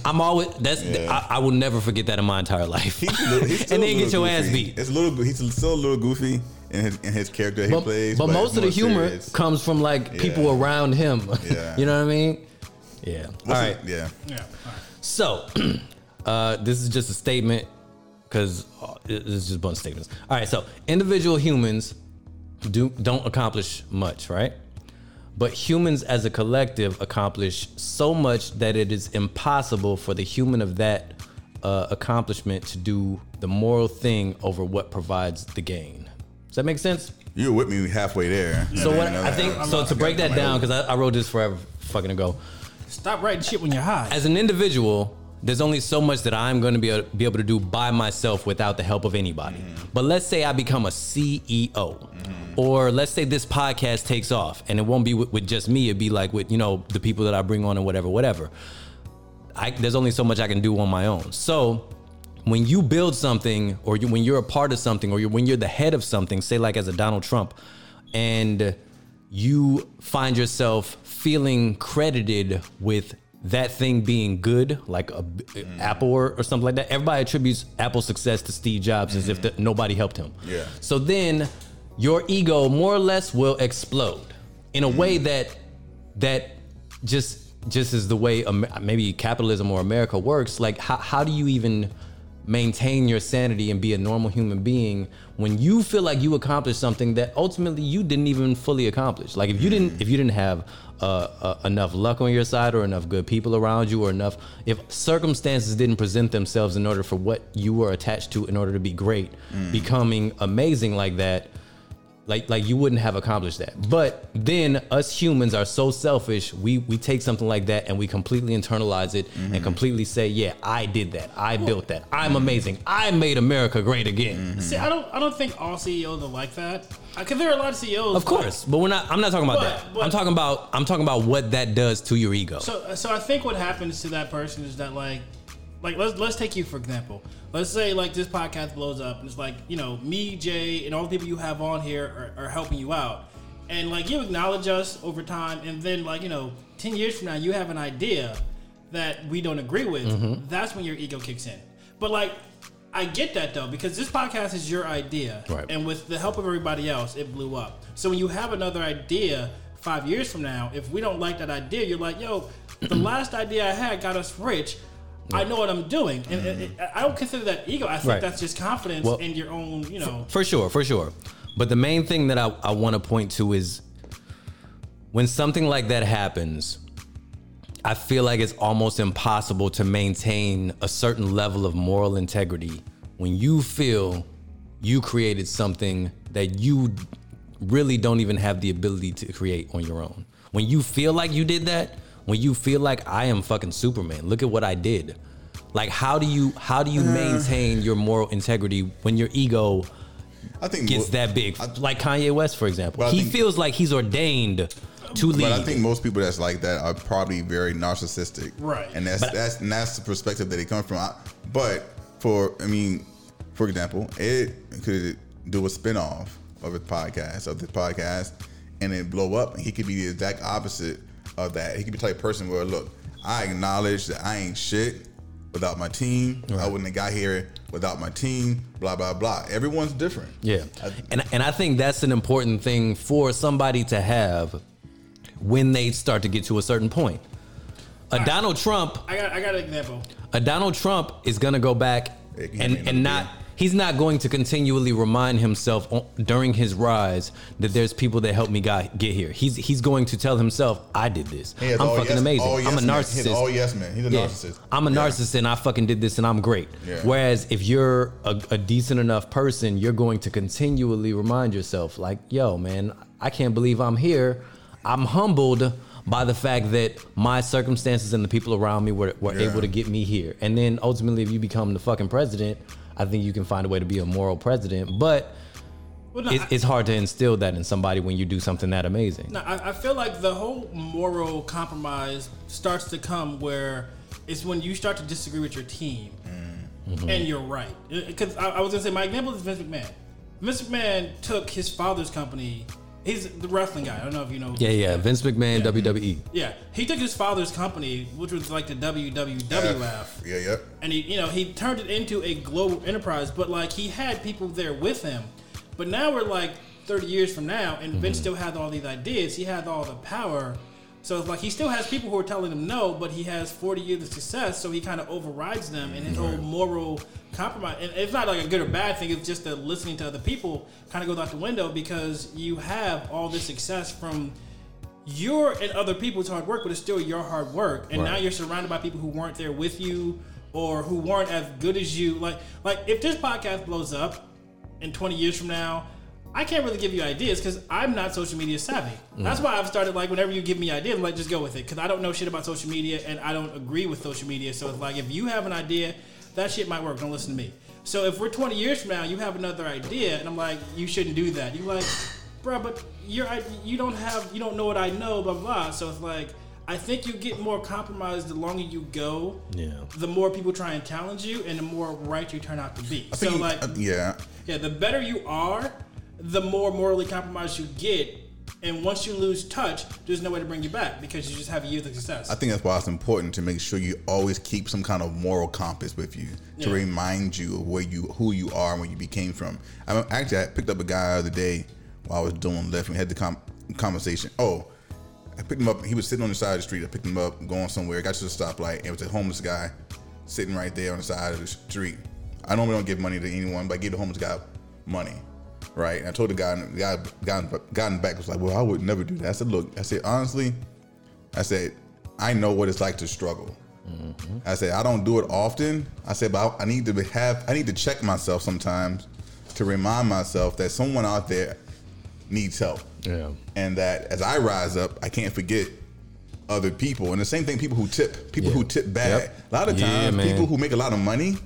<laughs> I'm always that's Yeah. I, I will never forget that in my entire life. He's little, he's <laughs> and then get little your ass beat. It's a little. He's still a little goofy in his in his character he But, plays. but most of the humor serious. comes from like people around him. <laughs> Yeah. you know what I mean? Yeah. What's All right. it- Yeah. yeah. all right. So, <clears throat> uh, this is just a statement because this is just a bunch of statements. All right, so individual humans do don't accomplish much, right? But humans as a collective accomplish so much that it is impossible for the human of that uh, accomplishment to do the moral thing over what provides the gain. Does that make sense? You were with me halfway there. So what I think so to break that down because I, I wrote this forever fucking ago. Stop writing shit when you're high. as an individual, there's only so much that I'm going to be able, be able to do by myself without the help of anybody. Mm-hmm. But let's say I become a CEO, mm-hmm. or let's say this podcast takes off, and it won't be with, with just me. It'd be like with you know the people that I bring on and whatever, whatever. I, there's only so much I can do on my own. So when you build something, or you, when you're a part of something, or you're, when you're the head of something, say like as a Donald Trump, and you find yourself feeling credited with that thing being good, like a, Apple or, or something like that. Everybody attributes Apple's success to Steve Jobs as if mm-hmm. the, nobody helped him. Yeah. So then your ego more or less will explode in a mm-hmm. way that that just just is the way maybe capitalism or America works. Like how how do you even maintain your sanity and be a normal human being when you feel like you accomplished something that ultimately you didn't even fully accomplish. Like if you didn't if you didn't have uh, uh, enough luck on your side or enough good people around you or enough if circumstances didn't present themselves in order for what you were attached to in order to be great becoming amazing like that like like you wouldn't have accomplished that. But then us humans are so selfish. We we take something like that and we completely internalize it and mm-hmm. completely say, "Yeah, I did that. I built that. I'm amazing. I made America great again." Mm-hmm. See, I don't, I don't think all CEOs are like that. Because there are a lot of CEOs. Of course, but we're not. I'm not talking about But- that. but- I'm talking about. I'm talking about what that does to your ego. So, so I think what happens to that person is that like, like let's let's take you for example. Let's say like this podcast blows up and it's like you know me, Jay, and all the people you have on here are, are helping you out, and like you acknowledge us over time, and then like you know ten years from now you have an idea that we don't agree with. Mm-hmm. That's when your ego kicks in. But like. I get that though because this podcast is your idea, Right. and with the help of everybody else, it blew up. So when you have another idea five years from now, if we don't like that idea, you're like, yo, the <clears throat> last idea I had got us rich. I know what I'm doing, and, and I don't consider that ego. I think Right. that's just confidence Well- in your own, you know. For sure, for sure. But the main thing that I, I want to point to is when something like that happens, I feel like it's almost impossible to maintain a certain level of moral integrity when you feel you created something that you really don't even have the ability to create on your own. When you feel like you did that, when you feel like I am fucking Superman, look at what I did. Like how do you how do you maintain your moral integrity when your ego I think gets mo- that big? I- like Kanye West, for example. He think- feels like he's ordained to lead. But I think most people that's like that are probably very narcissistic, Right. And that's But- that's and that's the perspective that they come from. I, but for I mean, for example, Ed could do a spinoff of his podcast of this podcast, and it blow up. And he could be the exact opposite of that. He could be the type of person where look, I acknowledge that I ain't shit without my team. I wouldn't have got here without my team. Blah blah blah. Everyone's different. Yeah, I- and and I think that's an important thing for somebody to have when they start to get to a certain point. A Donald Trump, I got, I got an example. a Donald Trump is gonna go back and and not. He's not going to continually remind himself on, during his rise that there's people that helped me got, get here. He's he's going to tell himself, "I did this. I'm fucking yes- amazing. all I'm a yes narcissist. all yes man. He's a Yeah. narcissist. I'm a Yeah. narcissist and I fucking did this and I'm great. Yeah. Whereas if you're a, a decent enough person, you're going to continually remind yourself, like, yo, man, I can't believe I'm here. I'm humbled by the fact that my circumstances and the people around me were, were Yeah. able to get me here. And then ultimately, if you become the fucking president, I think you can find a way to be a moral president. But Well, no, it's, I- it's hard to instill that in somebody when you do something that amazing. No, I, I feel like the whole moral compromise starts to come where it's when you start to disagree with your team, mm-hmm. and you're right. Because I, I was gonna say my example is Vince McMahon. Vince McMahon took his father's company. He's the wrestling guy. I don't know if you know. Yeah, yeah. Vince McMahon, E. WWE. Yeah, he took his father's company, which was like the WWWF, Yeah, yeah. and he, you know, he turned it into a global enterprise. But like, he had people there with him. But now we're like 30 years from now, and Vince mm-hmm. still has all these ideas. He has all the power. So it's like he still has people who are telling him no, but he has 40 years of success, so he kind of overrides them, and his mm-hmm. whole moral compromise. And it's not like a good or bad thing. It's just that listening to other people kind of goes out the window because you have all this success from your and other people's hard work, but it's still your hard work. And now you're surrounded by people who weren't there with you or who weren't as good as you. Like, like if this podcast blows up in 20 years from now, I can't really give you ideas because I'm not social media savvy. Mm. That's why I've started like whenever you give me ideas, I'm like just go with it because I don't know shit about social media and I don't agree with social media. So it's like if you have an idea, that shit might work. Don't listen to me. So if we're 20 years from now, you have another idea, and I'm like, you shouldn't do that. You're like, bro, but you're I. you don't have you don't know what I know, blah blah. blah. So it's like I think you get more compromised the longer you go. Yeah. The more people try and challenge you, and the more right you turn out to be. I So think, like, uh, yeah, yeah, the better you are, the more morally compromised you get. And once you lose touch, there's no way to bring you back because you just have a years of success. I think that's why it's important to make sure you always keep some kind of moral compass with you to Yeah. remind you of where you, who you are, and where you became from. I mean, actually, I picked up a guy the other day while I was doing Lyft. We had the com- conversation. Oh, I picked him up. He was sitting on the side of the street. I picked him up, going somewhere. Got to the stoplight. And it was a homeless guy sitting right there on the side of the street. I normally don't give money to anyone, but I gave the homeless guy money. Right. And I told the guy, the guy, guy, guy in the back was like, "Well, I would never do that." I said, "Look," I said, honestly, I said, I know what it's like to struggle. Mm-hmm. I said, I don't do it often. I said, but I, I need to have, I need to check myself sometimes to remind myself that someone out there needs help. Yeah. And that as I rise up, I can't forget other people. And the same thing, people who tip, people Yeah. who tip bad. Yep. A lot of times, man. people who make a lot of money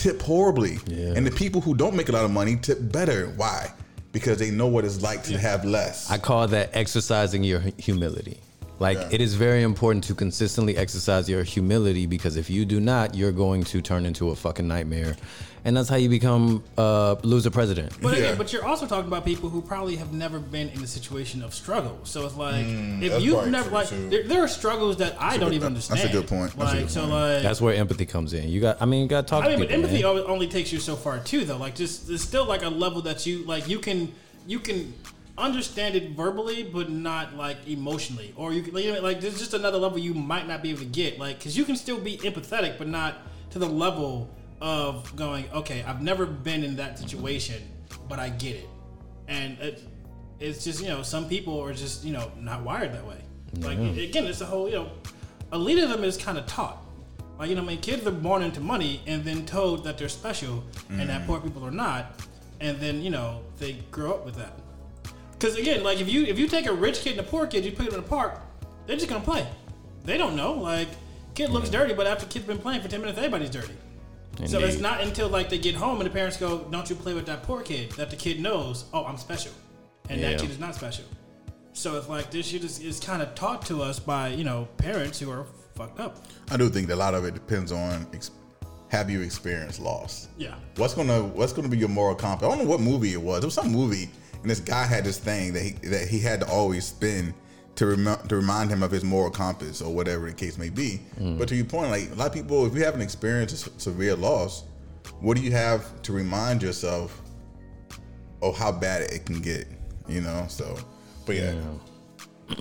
tip horribly. Yeah. And the people who don't make a lot of money tip better. Why? Because they know what it's like to have less. I call that exercising your humility. Like Yeah. it is very important to consistently exercise your humility because if you do not, you're going to turn into a fucking nightmare, and that's how you become uh, loser president. But Yeah. again, but you're also talking about people who probably have never been in a situation of struggle. So it's like if you've never like there, there are struggles that I don't good- even that's a understand. good point. That's a Like good so point. like That's where empathy comes in. You got, I mean, you got to talk I mean, to but people. empathy man. only only takes you so far too, though. Like, just there's still like a level that you like. You can you can understand it verbally, but not like emotionally, or you can you know, like there's just another level you might not be able to get. Like, because you can still be empathetic, but not to the level of going, okay, I've never been in that situation, but I get it, and it, it's just you know some people are just you know not wired that way. Like again, it's a whole you know elitism is kind of taught. Like you know, I mean, kids are born into money and then told that they're special and that mm. poor people are not, and then you know they grow up with that. Because again, like if you if you take a rich kid and a poor kid, you put them in a park, they're just gonna play. They don't know. Like kid looks dirty, but after kid's been playing for ten minutes, everybody's dirty. So it's not until like they get home and the parents go, "Don't you play with that poor kid?" that the kid knows, "Oh, I'm special," and Yeah. that kid is not special. So it's like this shit is, is kind of taught to us by you know parents who are fucked up. I do think that a lot of it depends on ex- have you experienced loss. Yeah. What's gonna What's gonna be your moral compass? I don't know what movie it was. It was some movie, and this guy had this thing that he that he had to always spin to rem- to remind him of his moral compass or whatever the case may be. Hmm. But to your point, like a lot of people, if you haven't experienced a s- severe loss, what do you have to remind yourself of how bad it can get? You know. So, but yeah. <clears throat>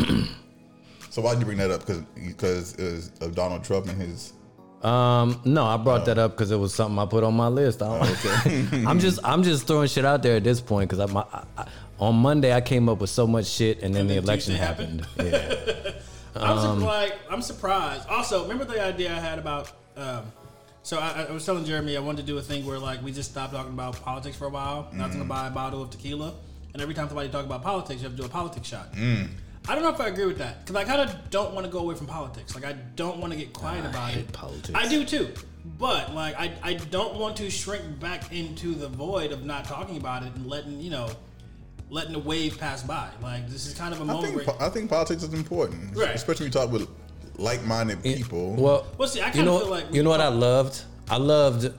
so why did you bring that up? Because because it was of Donald Trump and his. Um, no, I brought that up because it was something I put on my list. I don't <laughs> I'm just, I'm just throwing shit out there at this point because I, I, I, on Monday I came up with so much shit, and then And the election Tuesday happened. Yeah. <laughs> I'm Um, like I'm surprised. Also, remember the idea I had about. Um, so I, I was telling Jeremy I wanted to do a thing where like we just stopped talking about politics for a while. And I was gonna buy a bottle of tequila, and every time somebody talk about politics, you have to do a politics shot. I don't know if I agree with that because I kind of don't want to go away from politics. Like I don't want to get quiet about hate it. politics. I do too. But like I, I don't want to shrink back into the void of not talking about it and letting you know letting the wave pass by. Like this is kind of a moment. think where, I think politics is important, Right. especially when you talk with like-minded people. Well, Well, see, I you kinda know, feel like you know what I loved? I loved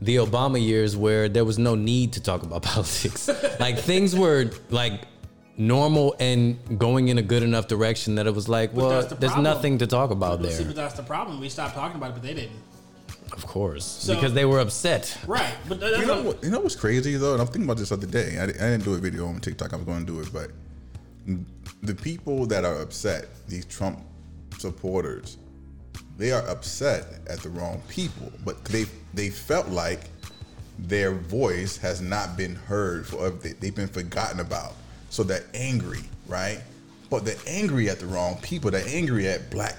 the Obama years where there was no need to talk about <laughs> politics. like things were like normal and going in a good enough direction that it was like, well, the there's problem. nothing to talk about Well, See, there. but that's the problem. We stopped talking about it, but they didn't. Of course, So- because they were upset. Right, but that's You know what- what? You know what's crazy though, and I'm thinking about this other day. I, I didn't do a video on TikTok. I was going to do it, but the people that are upset, these Trump supporters, they are upset at the wrong people. But they they felt like their voice has not been heard for they- they've been forgotten about. So they're angry, right? But they're angry at the wrong people. They're angry at black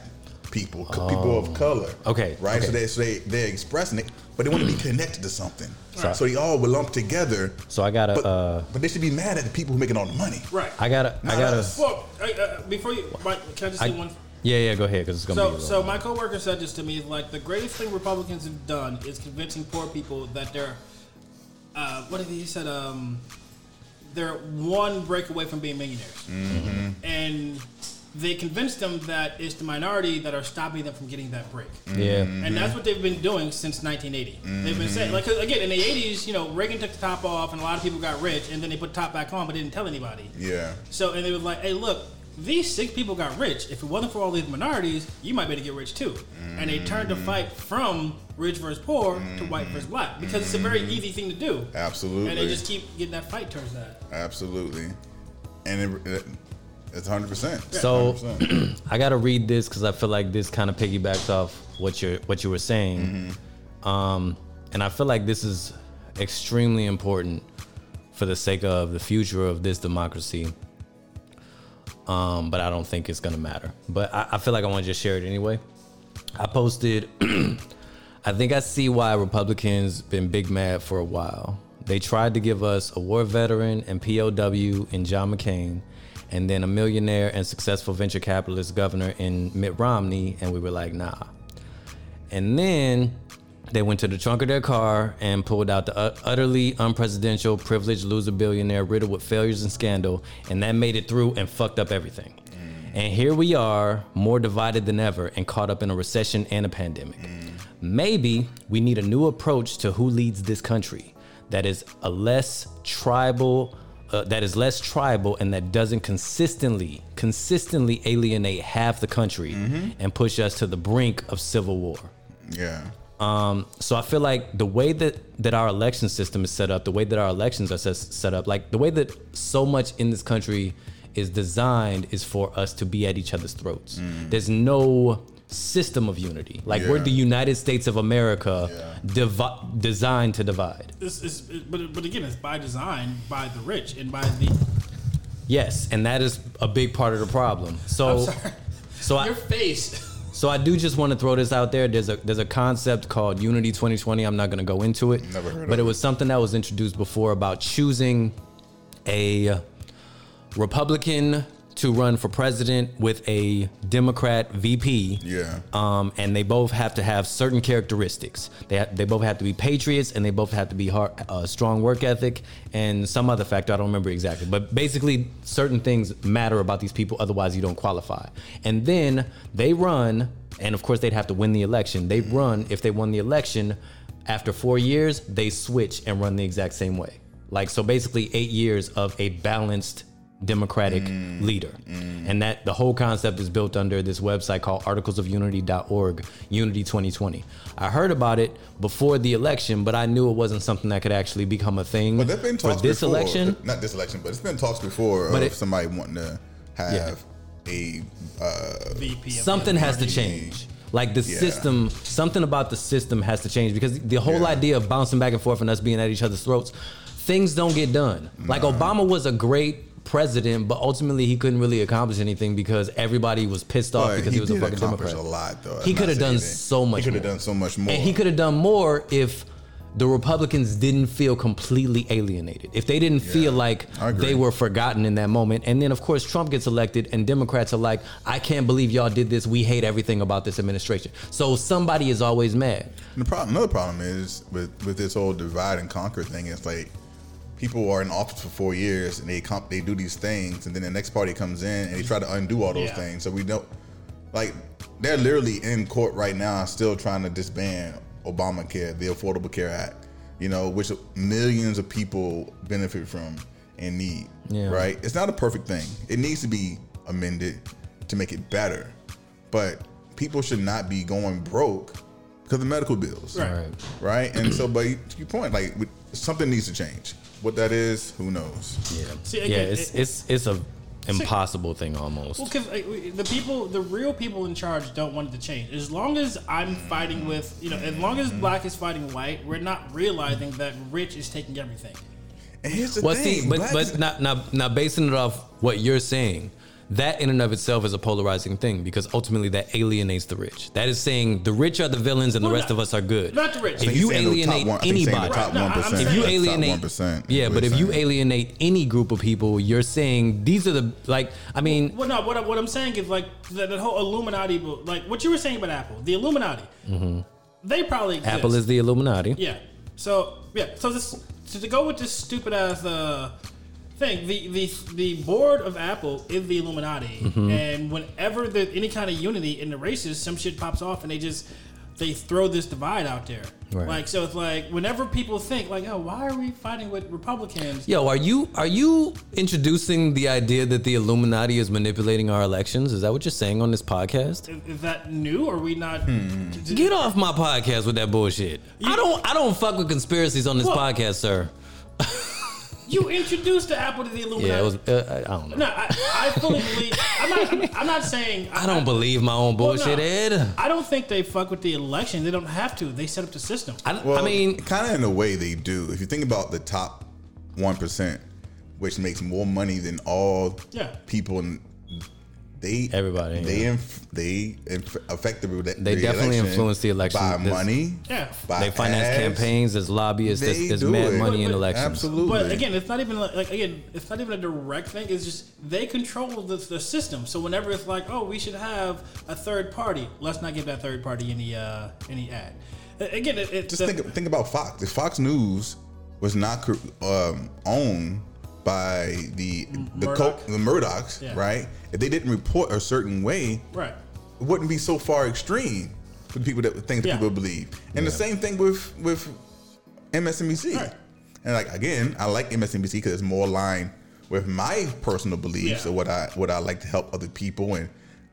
people, co- people of color. Okay, right. So they so they they're expressing it, but they want to be connected to something. Right. So they all will lump together. So I gotta, But, uh, but they should be mad at the people who making all the money. right. I gotta, I gotta. us. well, uh, before you, Mike, can I just I, say one? yeah, yeah, go ahead, because it's gonna So, be. a little so my coworker said this to me. Like the greatest thing Republicans have done is convincing poor people that they're, uh, what did he said? Um, they're one break away from being millionaires, Mm-hmm. and they convinced them that it's the minority that are stopping them from getting that break. yeah, And that's what they've been doing since 1980. They've been saying, like, 'cause again, in the 80s, you know, Reagan took the top off and a lot of people got rich, and then they put the top back on but didn't tell anybody. Yeah. So, and they were like, hey, look, these six people got rich. If it wasn't for all these minorities, you might be able to get rich too. And they turned the fight from rich versus poor to white versus black because it's a very easy thing to do. Absolutely. And they just keep getting that fight towards that. Absolutely. And it, it, it's 100%. So 100%. <clears throat> I gotta read this because I feel like this kind of piggybacks off what you're what you were saying, Mm-hmm. um, and I feel like this is extremely important for the sake of the future of this democracy. Um, but I don't think it's gonna matter. But I, I feel like I want to just share it anyway. I posted. <clears throat> I think I see why Republicans been big mad for a while. They tried to give us a war veteran and POW in John McCain, and then a millionaire and successful venture capitalist governor in Mitt Romney, and we were like, nah. And then they went to the trunk of their car and pulled out the ut- utterly unpresidential, privileged loser billionaire riddled with failures and scandal, and that made it through and fucked up everything. Mm. And here we are, more divided than ever and caught up in a recession and a pandemic. Mm. Maybe we need a new approach to who leads this country that is a less tribal, uh, that is less tribal and that doesn't consistently, consistently alienate half the country mm-hmm. and push us to the brink of civil war. yeah. Um, so I feel like the way that that our election system is set up, the way that our elections are set, set up, like the way that so much in this country is designed is for us to be at each other's throats. There's no system of unity. Like we're the United States of America, Yeah. divi- designed to divide. It's, it's, it- but, but again, it's by design, by the rich, and by the. Yes, and that is a big part of the problem. So, I'm sorry. so I, Your face. So I do just want to throw this out there. There's a there's a concept called Unity 2020. I'm not going to go into it, Never heard but it was something that was introduced before about choosing a Republican to run for president with a Democrat VP. Yeah. Um, and they both have to have certain characteristics. They ha- they both have to be patriots, and they both have to be hard, uh, strong work ethic, and some other factor I don't remember exactly. But basically, certain things matter about these people. Otherwise, you don't qualify. And then they run, and of course, they'd have to win the election. They run if they won the election. After four years, they switch and run the exact same way. Like so, basically, eight years of a balanced democratic leader. And that the whole concept is built under this website called articlesofunity.org, Unity 2020. I heard about it before the election, but I knew it wasn't something that could actually become a thing But there's been for talks this before, election. Not this election, but it's been talks before But of it- somebody wanting to have a uh, VP. Something has to change. Like the Yeah. system, something about the system has to change because the whole Yeah. idea of bouncing back and forth and us being at each other's throats, things don't get done. Like Obama was a great president, but ultimately he couldn't really accomplish anything because everybody was pissed off But because he, was a fucking Democrat. a lot, though. He could have done that. so much He could have done so much more. And he could have done more if the Republicans didn't feel completely alienated. If they didn't feel like they were forgotten in that moment. And then, of course, Trump gets elected, and Democrats are like, I can't believe y'all did this. We hate everything about this administration. So somebody is always mad. And the problem, another problem is with with this whole divide and conquer thing. It's like people are in office for four years and they come, they do these things, and then the next party comes in and they try to undo all those Yeah. things. So we don't like they're literally in court right now, still trying to disband Obamacare, the Affordable Care Act. You know, which millions of people benefit from and need. Yeah. Right? It's not a perfect thing. It needs to be amended to make it better, but people should not be going broke because of medical bills Right. Right. right? And so, but to your point, like something needs to change. What that is, who knows? Yeah. See, yeah. It's it- it's it's a impossible thing almost. Well, because the people, the real people in charge, don't want it to change. As long as I'm fighting with, you know, as long as mm-hmm. black is fighting white, we're not realizing that rich is taking everything. And here's the Well, thing, see, but black but not now now basing it off what you're saying, that in and of itself is a polarizing thing because ultimately that alienates the rich. That is saying the rich are the villains and the rest not- of us are good. not the rich. If think you he's saying the top alienate one- I think he's saying the anybody, top Right, no, I'm 1%, if you top alienate 1%, yeah, is but if you alienate any group of people, you're saying these are the like. I mean, Well, no, what, I, what I'm saying is like that, that whole Illuminati, like what you were saying about Apple, the Illuminati, they probably exist. Mm-hmm. Apple is the Illuminati. Yeah. So yeah. So this so to go with this stupid ass uh, thing, the the the board of Apple is the Illuminati, Mm-hmm. and whenever there's any kind of unity in the races, some shit pops off, and they just they throw this divide out there. Right. Like so, it's like whenever people think like, oh, why are we fighting with Republicans? Yo, are you are you introducing the idea that the Illuminati is manipulating our elections? Is that what you're saying on this podcast? Is, is that new? Or are we not? Hmm. Get off my podcast with that bullshit. I don't I don't fuck with conspiracies on this Well- podcast, sir. <laughs> You introduced the Apple to the Illuminati. Yeah, it was. Uh, I I don't know. No, I, I fully believe. I'm not. I'm not saying. <laughs> I don't believe my own Well, no. bullshit, Ed. I don't think they fuck with the election. They don't have to. They set up the system. I, Well, I mean, kind of in a way they do. If you think about the top one percent, which makes more money than all Yeah. people, in, they Everybody, they yeah. inf- they inf- affect the, the They definitely influence the election. by There's- money. Yeah. by they finance ads. campaigns. There's lobbyists. There's, They there's do mad it. money in But- but- elections. Absolutely. But again, it's not even like, like again, it's not even a direct thing. It's just they control the, the system. So whenever it's like, oh, we should have a third party, let's not give that third party any uh any ad. Again, it, it, Just the- think think about Fox. If Fox News was not um, owned by the mm-hmm. the Murdoch. co- the Murdochs, Yeah. right? If they didn't report a certain way, right. it wouldn't be so far extreme for the people that things Yeah. people believe. And the same thing with with MSNBC. Right. And like again, I like MSNBC because it's more aligned with my personal beliefs Yeah. or what I what I like to help other people and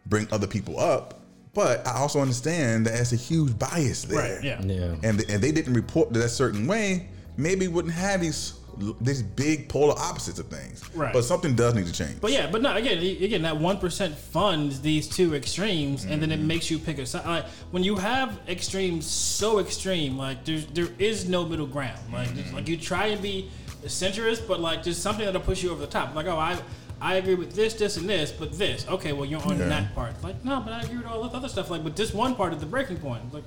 bring other people up. But I also understand that there's a huge bias there. Right. Yeah. Yeah. And if they didn't report that certain way, maybe wouldn't have these these big polar opposites of things. Right. But something does need to change. But yeah, but no, again, again, that one percent funds these two extremes, and then it mm-hmm. makes you pick a side. Like when you have extremes so extreme, like there's there is no middle ground. Like just, mm-hmm. like you try and be centrist, but like there's something that'll push you over the top. Like oh, I I agree with this, this, and this, but this. Okay, well you're on Yeah. that part. Like no, but I agree with all this other stuff. Like but this one part is the breaking point. Like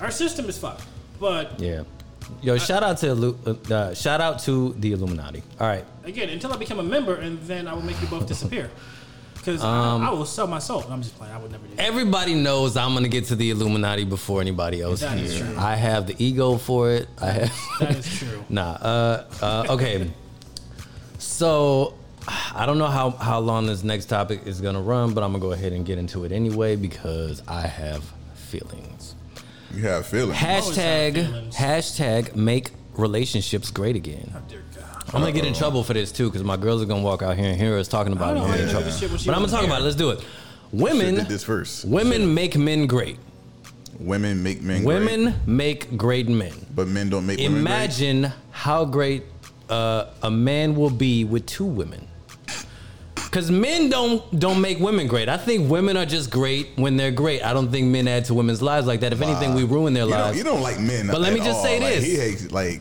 our system is fucked. But yeah. Yo, shout out to Illu- uh, shout out to the Illuminati. All right. again, until I become a member, and then I will make you both disappear. Because Um, I, I will sell my soul. I'm just playing. I would never do that. Everybody knows I'm gonna get to the Illuminati before anybody else. That here. true. I have the ego for it. I have. <laughs> That is true. <laughs> Nah. Uh, uh, okay. So I don't know how, how long this next topic is gonna run, but I'm gonna go ahead and get into it anyway because I have feelings. You have feelings. always Hashtag feelings. hashtag make relationships great again. I'm gonna get in trouble for this too because my girls are gonna walk out here and hear us talking about it. don't and get in how to do trouble. this shit when she But I'm gonna talk about it. Let's do it. Should've Women, did this first. women make men great. Women make men great. Women great, make great men. but men don't make women great. Imagine how great uh, a man will be with two women. Cause men don't don't make women great. I think women are just great when they're great. I don't think men add to women's lives like that. If anything, we ruin their You don't, lives. you don't like men. But let me just all. say Like, this. He hates like.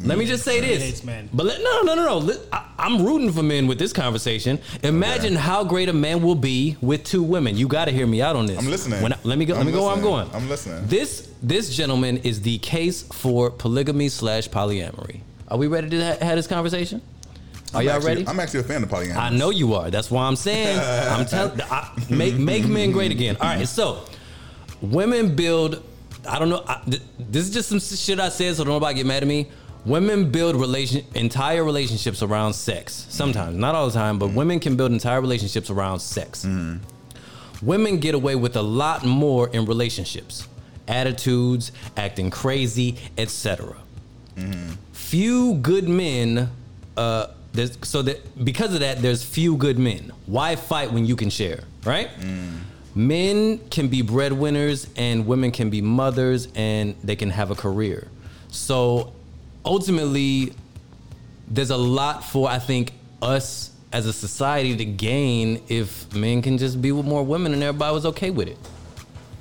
Let me just say this. hates men. But let, no, no, no, no. I, I'm rooting for men with this conversation. Imagine how great a man will be with two women. You got to hear me out on this. I'm listening. When I- let me go. let I'm me go where I'm going. I'm listening. This this gentleman is the case for polygamy slash polyamory. Are we ready to ha- have this conversation? Are I'm y'all actually- ready? I'm actually a fan of polyamory. I know you are. That's why I'm saying. I'm telling. <laughs> Make make men great again. All right. So, women build. I don't know. I, th- this is just some shit I said, so don't nobody get mad at me. women build relation entire relationships around sex. Sometimes, not all the time, but mm. women can build entire relationships around sex. Mm. Women get away with a lot more in relationships, attitudes, acting crazy, etc. Mm-hmm. Few good men. Uh, there's, so that because of that, there's few good men. Why fight when you can share, right? Mm. Men can be breadwinners and women can be mothers and they can have a career. So ultimately, there's a lot for I think us as a society to gain if men can just be with more women and everybody was okay with it.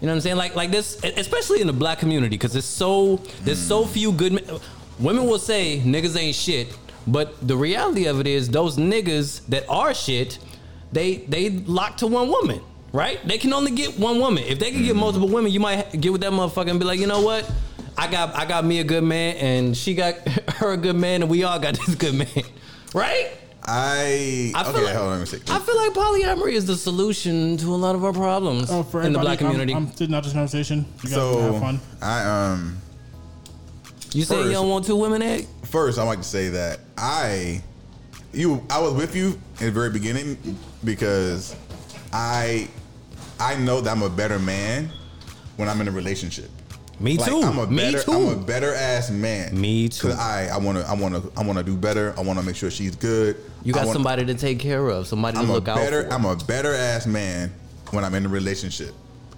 You know what I'm saying? Like like this, especially in the black community, because there's so there's so mm. few good men. Women will say niggas ain't shit, but the reality of it is those niggas that are shit, they they lock to one woman, right? They can only get one woman. If they can get multiple women, you might get with that motherfucker and be like, you know what? I got I got me a good man, and she got <laughs> her a good man, and we all got <laughs> this good man, right? I, I feel okay, like, hold on, let me see. I feel like polyamory is the solution to a lot of our problems Oh, for in the black community. I'm, I'm sitting out this conversation. You guys can have So fun. I um you say you don't want two women, egg? first I like to say that I you I was with you in the very beginning because I I know that I'm a better man when I'm in a relationship. Me Like, too. I'm a Me too. I'm a better ass man. Me too. 'Cause I I want to I want to I want to do better. I want to make sure she's good. you got wanna- somebody to take care of, somebody I'm to look out better for. I'm a better ass man when I'm in a relationship.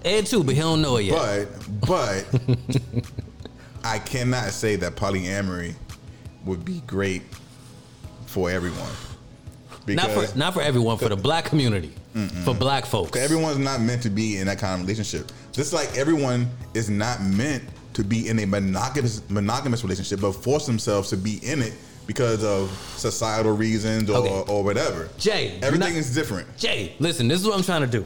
Ed too, but he don't know it yet. But but <laughs> I cannot say that polyamory would be great for everyone. not for not for everyone, for the black community, for black folks. everyone's not meant to be in that kind of relationship. Just like everyone is not meant to be in a monogamous monogamous relationship, but force themselves to be in it because of societal reasons or, Okay. or whatever. Jay, everything not- is different. Jay, listen, this is what I'm trying to do.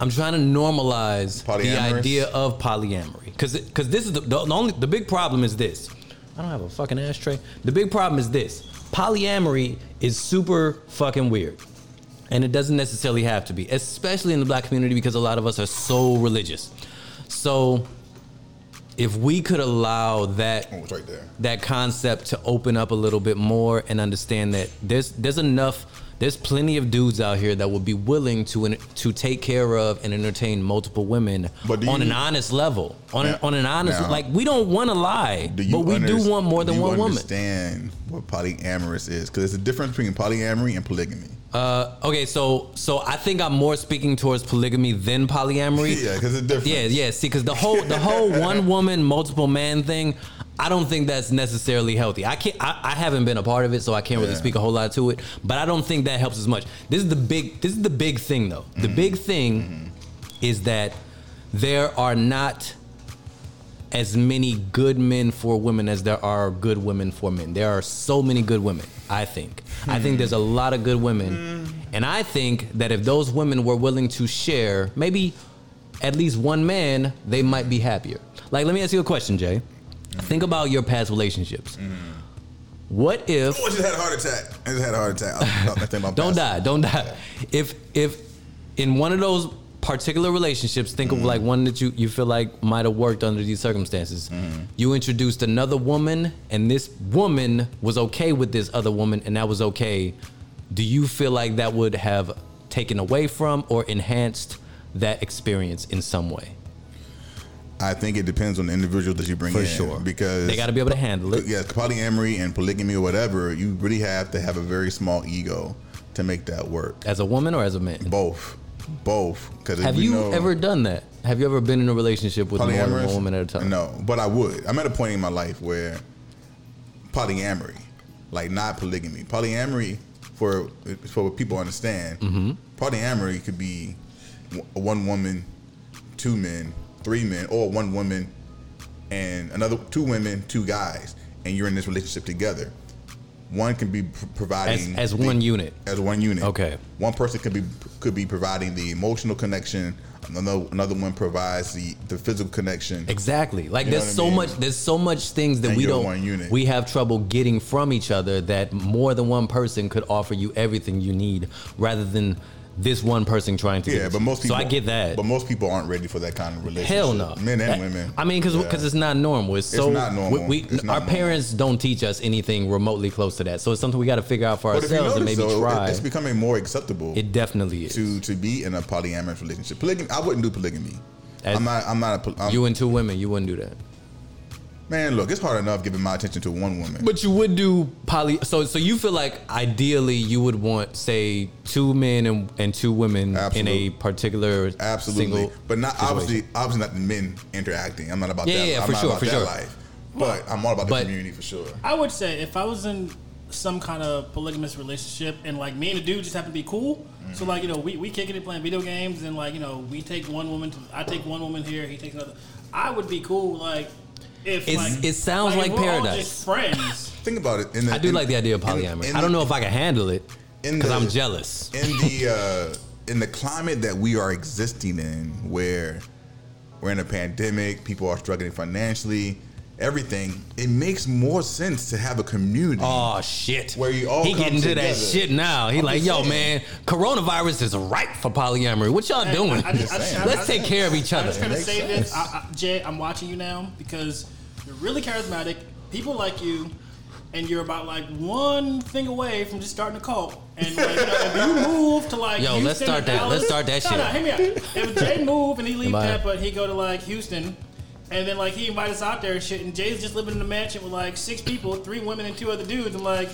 I'm trying to normalize the idea of polyamory because because this is the, the only the big problem is this. I don't have a fucking ashtray. The big problem is this. Polyamory is super fucking weird. And it doesn't necessarily have to be, especially in the black community because a lot of us are so religious. So if we could allow that Oh, right that concept to open up a little bit more and understand that there's there's enough there's plenty of dudes out here that would be willing to to take care of and entertain multiple women But on you- an honest level on an, on an honest now- like we don't want to lie Do but we do want more than do you one woman Understand what polyamorous is? Because there's a difference between polyamory and polygamy. uh, okay so so I think I'm more speaking towards polygamy than polyamory <laughs> Yeah, because it's different. Yeah, yeah. See, because the whole the whole <laughs> one woman multiple man thing, I don't think that's necessarily healthy. I can't. I, I haven't been a part of it, so I can't really Yeah. speak a whole lot to it. But I don't think that helps as much. This is the big. This is the big thing, though. The mm-hmm. big thing mm-hmm. is that there are not as many good men for women as there are good women for men. There are so many good women, I think. I think mm-hmm. there's a lot of good women. And I think that if those women were willing to share maybe at least one man, they might be happier. Like, let me ask you a question, Jay. Think about your past relationships. What if Oh, I just had a heart attack. I just had a heart attack. I, I think about <laughs> don't die, don't die. If if in one of those particular relationships, think of like mm. one that you you feel like might have worked under these circumstances. Mm. You introduced another woman, and this woman was okay with this other woman, and that was okay. Do you feel like that would have taken away from or enhanced that experience in some way? I think it depends on the individual that you bring For in. sure. Because They got to be able to handle it. yeah, polyamory and polygamy or whatever, you really have to have a very small ego to make that work. As a woman or as a man? Both, both. Because Have you ever done that? Have you ever been in a relationship with more than one woman at a time? No, but I would. I'm at a point in my life where polyamory, like not polygamy, polyamory for for what people understand. Mm-hmm. Polyamory could be one woman, two men, three men, or one woman and another two women, two guys, and you're in this relationship together. One can be pr- providing As- as the- one unit. As one unit. Okay. One person could be could be providing the emotional connection. Another another one provides the the physical connection. Exactly. Like You there's what I so mean? much there's so much things that And we don't we have trouble getting from each other that more than one person could offer you everything you need rather than this one person trying to. Yeah, get but most people. So I get that. But most people aren't ready for that kind of relationship. Hell no, Men and women. I mean, because Yeah. it's not normal. It's so not normal. We, we- not our normal. parents don't teach us anything remotely close to that. So it's something we got to figure out for But ourselves and maybe though, try. it's becoming more acceptable it definitely is. to to be in a polyamorous relationship. Polygamy. I wouldn't do polygamy. As- I'm not. I'm not a. I'm, you and two women, you wouldn't do that. Man, look, it's hard enough giving my attention to one woman. But you would do poly. So so you feel like ideally you would want say two men and, and two women in a particular Absolutely, single but not situation. obviously. Obviously, not the men interacting. I'm not about Yeah, that. yeah, I'm for not sure, about for that sure. life. But I'm all about the community for sure. I would say if I was in some kind of polygamous relationship and like me and the dude just happen to be cool. So like you know we we kicking it playing video games and like you know we take one woman to, I take one woman here he takes another. I would be cool like if It's- like, it sounds if like we're all paradise. just friends. <laughs> Think about it. In the, I do in- like the idea of in- polyamory. in I don't the- know if I can handle it in because the- I'm jealous. in the <laughs> uh, in the climate that we are existing in, where we're in a pandemic, people are struggling financially, everything. It makes more sense to have a community. Oh shit! Where you all he come getting to that together. shit now. He I'm like, just yo, saying. man, coronavirus is ripe for polyamory. What y'all Hey, doing? I- I just- I just- I- Let's I- take care of each I'm other. just gonna makes say this. I, I, Jay. I'm watching you now because you're really charismatic. People like you, and you're about like one thing away from just starting a cult. And like, you know, if you move to like, Yo, Houston let's start that- Dallas- let's start that no, shit. No, hear me out. If Jay move and he leave Bye. Tampa, he go to like Houston. And then like he invite us out there and shit, and Jay's just living in a mansion with like six people, three women and two other dudes. I'm like,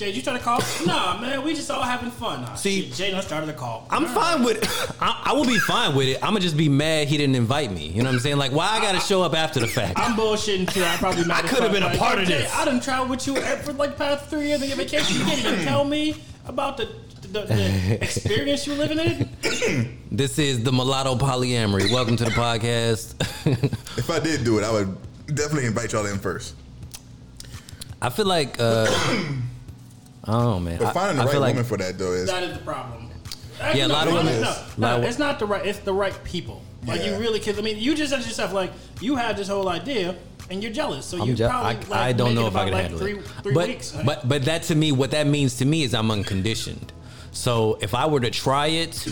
Jay, you trying to call? nah, man, we just all having fun. Nah, See- shit, Jay done started the call. I'm All fine right. with it. <laughs> I, I will be fine with it. I'm gonna just be mad he didn't invite me. You know what I'm saying? Like, why I gotta show up after the fact? I'm bullshitting too. I probably might I could've been a part of Jay, this. I done traveled with you for like past three years on your vacation. You didn't even <clears throat> tell me about the, the, the experience you living in. <clears throat> This is the mulatto polyamory. Welcome to the podcast. <laughs> If I did do it, I would definitely invite y'all in first. I feel like, uh, <clears throat> oh man, But I- finding the I right feel like woman for that though is That is the problem. Yeah, a lot of women- No, lot no, it's not the right. It's the right people. Like you Yeah. really, because I mean, you just said to yourself like you had this whole idea and you're jealous. So you I'm probably I, like, I don't know if I can like, handle three, it. Three but, weeks. but but that to me, what that means to me is I'm unconditioned. So if I were to try it,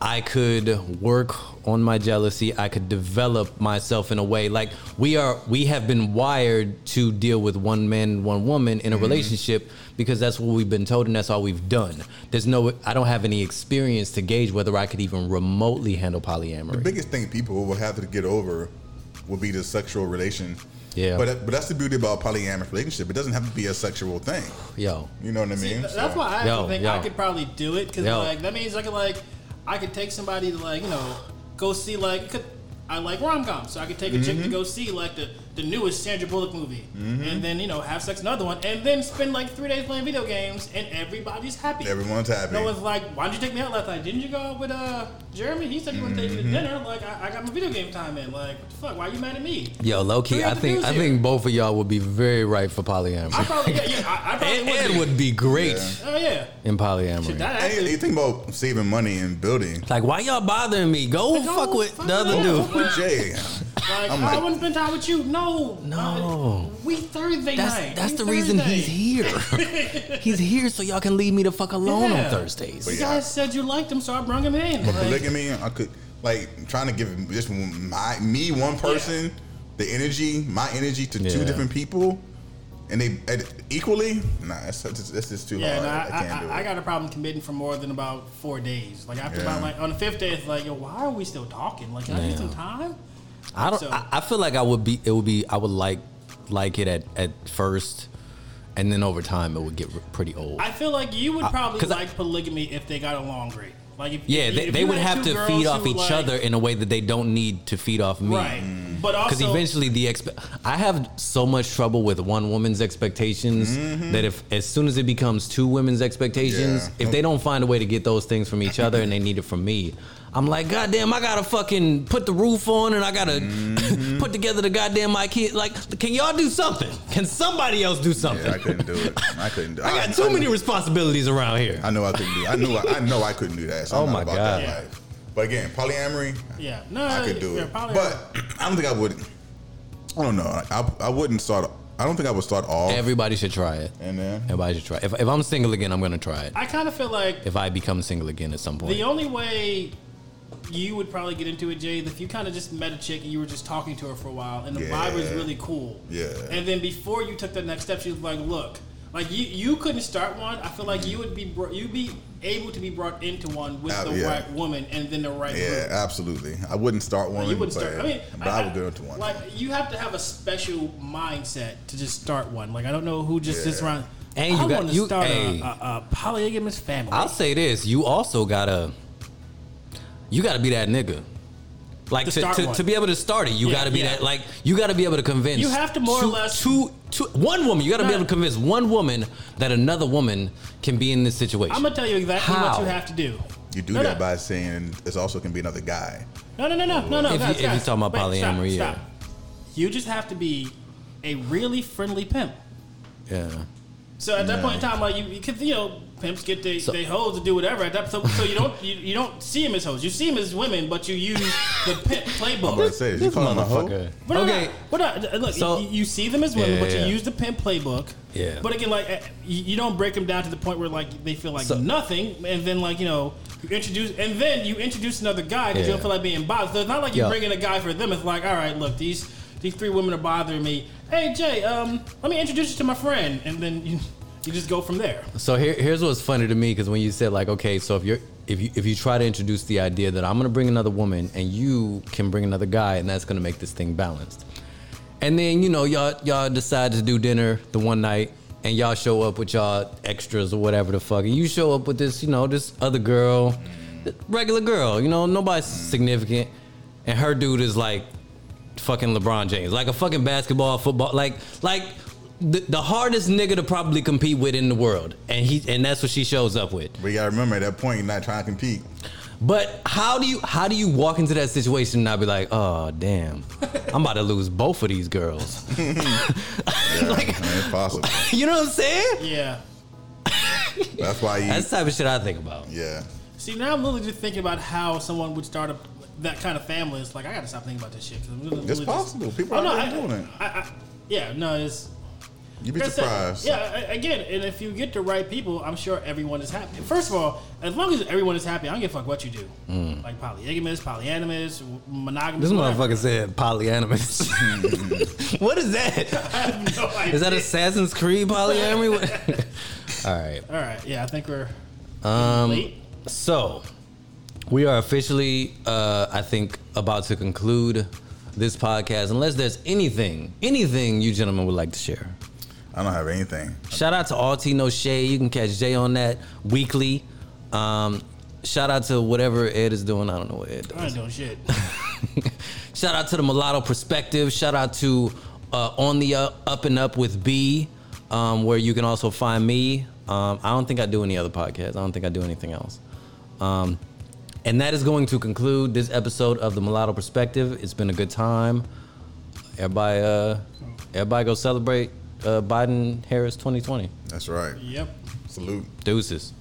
I could work on my jealousy. I could develop myself in a way like we are. We have been wired to deal with one man, one woman in a mm-hmm. relationship because that's what we've been told and that's all we've done. There's no. I don't have any experience to gauge whether I could even remotely handle polyamory. the biggest thing people will have to get over will be the sexual relation. Yeah. But but that's the beauty about polyamorous relationship. It doesn't have to be a sexual thing. Yo, You know what I See, mean? th- So- that's why I actually Yo, think yo. I could probably do it because like that means I could like I could take somebody to like you know go see like could, I like rom coms, so I could take a chick Mm-hmm. to go see like the, the newest Sandra Bullock movie, and then you know have sex another one, and then spend like three days playing video games, and everybody's happy. Everyone's happy. No one's like, why'd you take me out last night? Didn't you go out with uh Jeremy? He said he wanted to take you Mm-hmm. to dinner. Like I, I got my video game time in. Like what the fuck? Why are you mad at me? yo, low key, I think I here. think both of y'all would be very right for polyamory. I probably yeah, yeah I, I <laughs> probably Ed, would. Ed be. would be great Yeah. Oh yeah. in polyamory. Shit, that And you think about saving money and building. like, why y'all bothering me? Go Go fuck with fuck the other dude. us. With Jay, Like, I'm I like- want to spend time with you. No, No. Uh, we Thursday That's night. that's We the reason he's here. <laughs> he's here so y'all can leave me the fuck alone Yeah. on Thursdays. But You yeah. guys said you liked him, so I brung him in. But Like, polygamy, I could like trying to give just my me one person the energy, my energy to two different people, and they and equally. Nah, that's that's, that's just too yeah, hard. no, I, I, can't do it. I, I got a problem committing for more than about four days. Like after Yeah. about like on the fifth day, it's like, yo, why are we still talking? Like, can I Yeah. get some time? I don't. So- I, I feel like I would be. It would be. I would like like it at at first, and then over time it would get pretty old. I feel like you would probably I- like polygamy if they got along great. Like, if, yeah, if, they, if they would have to feed off each like- other in a way that they don't need to feed off me. right? But also Because eventually the expe- I have so much trouble with one woman's expectations that if as soon as it becomes two women's expectations, Mm-hmm. Yeah. if they don't find a way to get those things from each other and they need it from me, I'm like, goddamn, I gotta fucking put the roof on and I gotta Mm-hmm. <laughs> put together the goddamn my kid. Like, can y'all do something? Can somebody else do something? yeah, I couldn't do it. <laughs> I couldn't do. it. I got too many responsibilities around here. I know I couldn't do. It. I knew. I, I know I couldn't do that. So Oh I'm not my about God. That life. But again, polyamory, yeah, no, I could do yeah, it. probably- But I don't think I would. I don't know. I, I wouldn't start I don't think I would start off. Everybody should try it. and then Everybody should try. It. If, if I'm single again, I'm gonna try it. I kind of feel like If I become single again at some point, the only way you would probably get into it, Jay, if you kind of just met a chick and you were just talking to her for a while, and the vibe was really cool. Yeah. And then before you took that next step, she was like, "Look, like you, you couldn't start one. I feel like you would be, bro- you'd be able to be brought into one with Uh, the yeah. right woman and then the right yeah, group. absolutely. I wouldn't start one. You wouldn't but, start. I mean, but I, would go into one. Like you have to have a special mindset to just start one. Like I don't know who just sits Yeah. around. And I you got- want to you- start hey. a, a, a polygamous family. I'll say this: you also gotta, you gotta be that nigga. Like To to, to, to be able to start it, you Yeah, gotta be yeah. that. Like you gotta be able to convince. You have to more or less- two, two, one woman. You gotta be able to convince one woman that another woman can be in this situation. I'm gonna tell you exactly what you have to do. you do No, that no. by saying this also can be another guy. No, no, no, no, no, no. If you- guys, if you're talking about wait, polyamory, yeah. stop. You just have to be a really friendly pimp. yeah. So at that point in time, like you, you could, you know, pimps get their, So- their hoes to do whatever. At that, so, so you don't you, you don't see them as hoes. You see them as women, but you use the pimp <laughs> I'm about to playbook. say, you This calling him a hoe? motherfucker. But no, okay. no, but look, So- you, you see them as women, Yeah, but you yeah. use the pimp playbook. Yeah. But again, like you, you don't break them down to the point where like they feel like So- nothing, and then like you know you introduce, and then you introduce another guy because you don't feel like being bothered. So it's not like you're bring in a guy for them. It's like, all right, look, these these three women are bothering me. Hey Jay, um, let me introduce you to my friend, and then you you just go from there. So here, here's what's funny to me because when you said like, okay, so if you're if you if you try to introduce the idea that I'm gonna bring another woman and you can bring another guy and that's gonna make this thing balanced, and then you know y'all y'all decide to do dinner the one night and y'all show up with y'all extras or whatever the fuck, and you show up with this you know this other girl, regular girl, you know nobody's significant, and her dude is like fucking LeBron James, like a fucking basketball, football, like like the, the hardest nigga to probably compete with in the world, and he and that's what she shows up with. But you gotta remember at that point, you're not trying to compete. But how do you how do you walk into that situation and not be like, oh damn, I'm about to lose both of these girls? <laughs> Yeah, <laughs> Like- I it's possible. <laughs> you know what I'm saying? Yeah. That's why you. That's the type of shit I think about. yeah. See, now I'm literally just thinking about how someone would start a that kind of family. It's like I gotta stop thinking about this shit. 'cause I'm really- It's really possible. Just, People are no, already I, doing it. I, I, yeah, no, it's. You'd be like I said, surprised. Yeah, again, and if you get the right people, I'm sure everyone is happy. First of all, as long as everyone is happy, I don't give a fuck what you do. Like polygamous, polyamorous, monogamous. This whatever. motherfucker said polyamorous. <laughs> what is that? <laughs> I have no idea. Is that Assassin's Creed polyamory? <laughs> All right. All right, yeah, I think we're Um, late. So, we are officially, uh, I think, about to conclude this podcast. Unless there's anything, anything you gentlemen would like to share. I don't have anything. Shout out to All Tea No Shade. You can catch Jay on that weekly. Um, shout out to whatever Ed is doing. I don't know what Ed I does. ain't doing shit. <laughs> Shout out to the Mulatto Perspective. Shout out to uh, On the Up, Up and Up with B, um, where you can also find me. Um, I don't think I do any other podcasts. I don't think I do anything else. Um, and that is going to conclude this episode of the Mulatto Perspective. It's been a good time. Everybody, uh, everybody go celebrate uh, Biden Harris 2020. That's right. Yep. Salute. Deuces.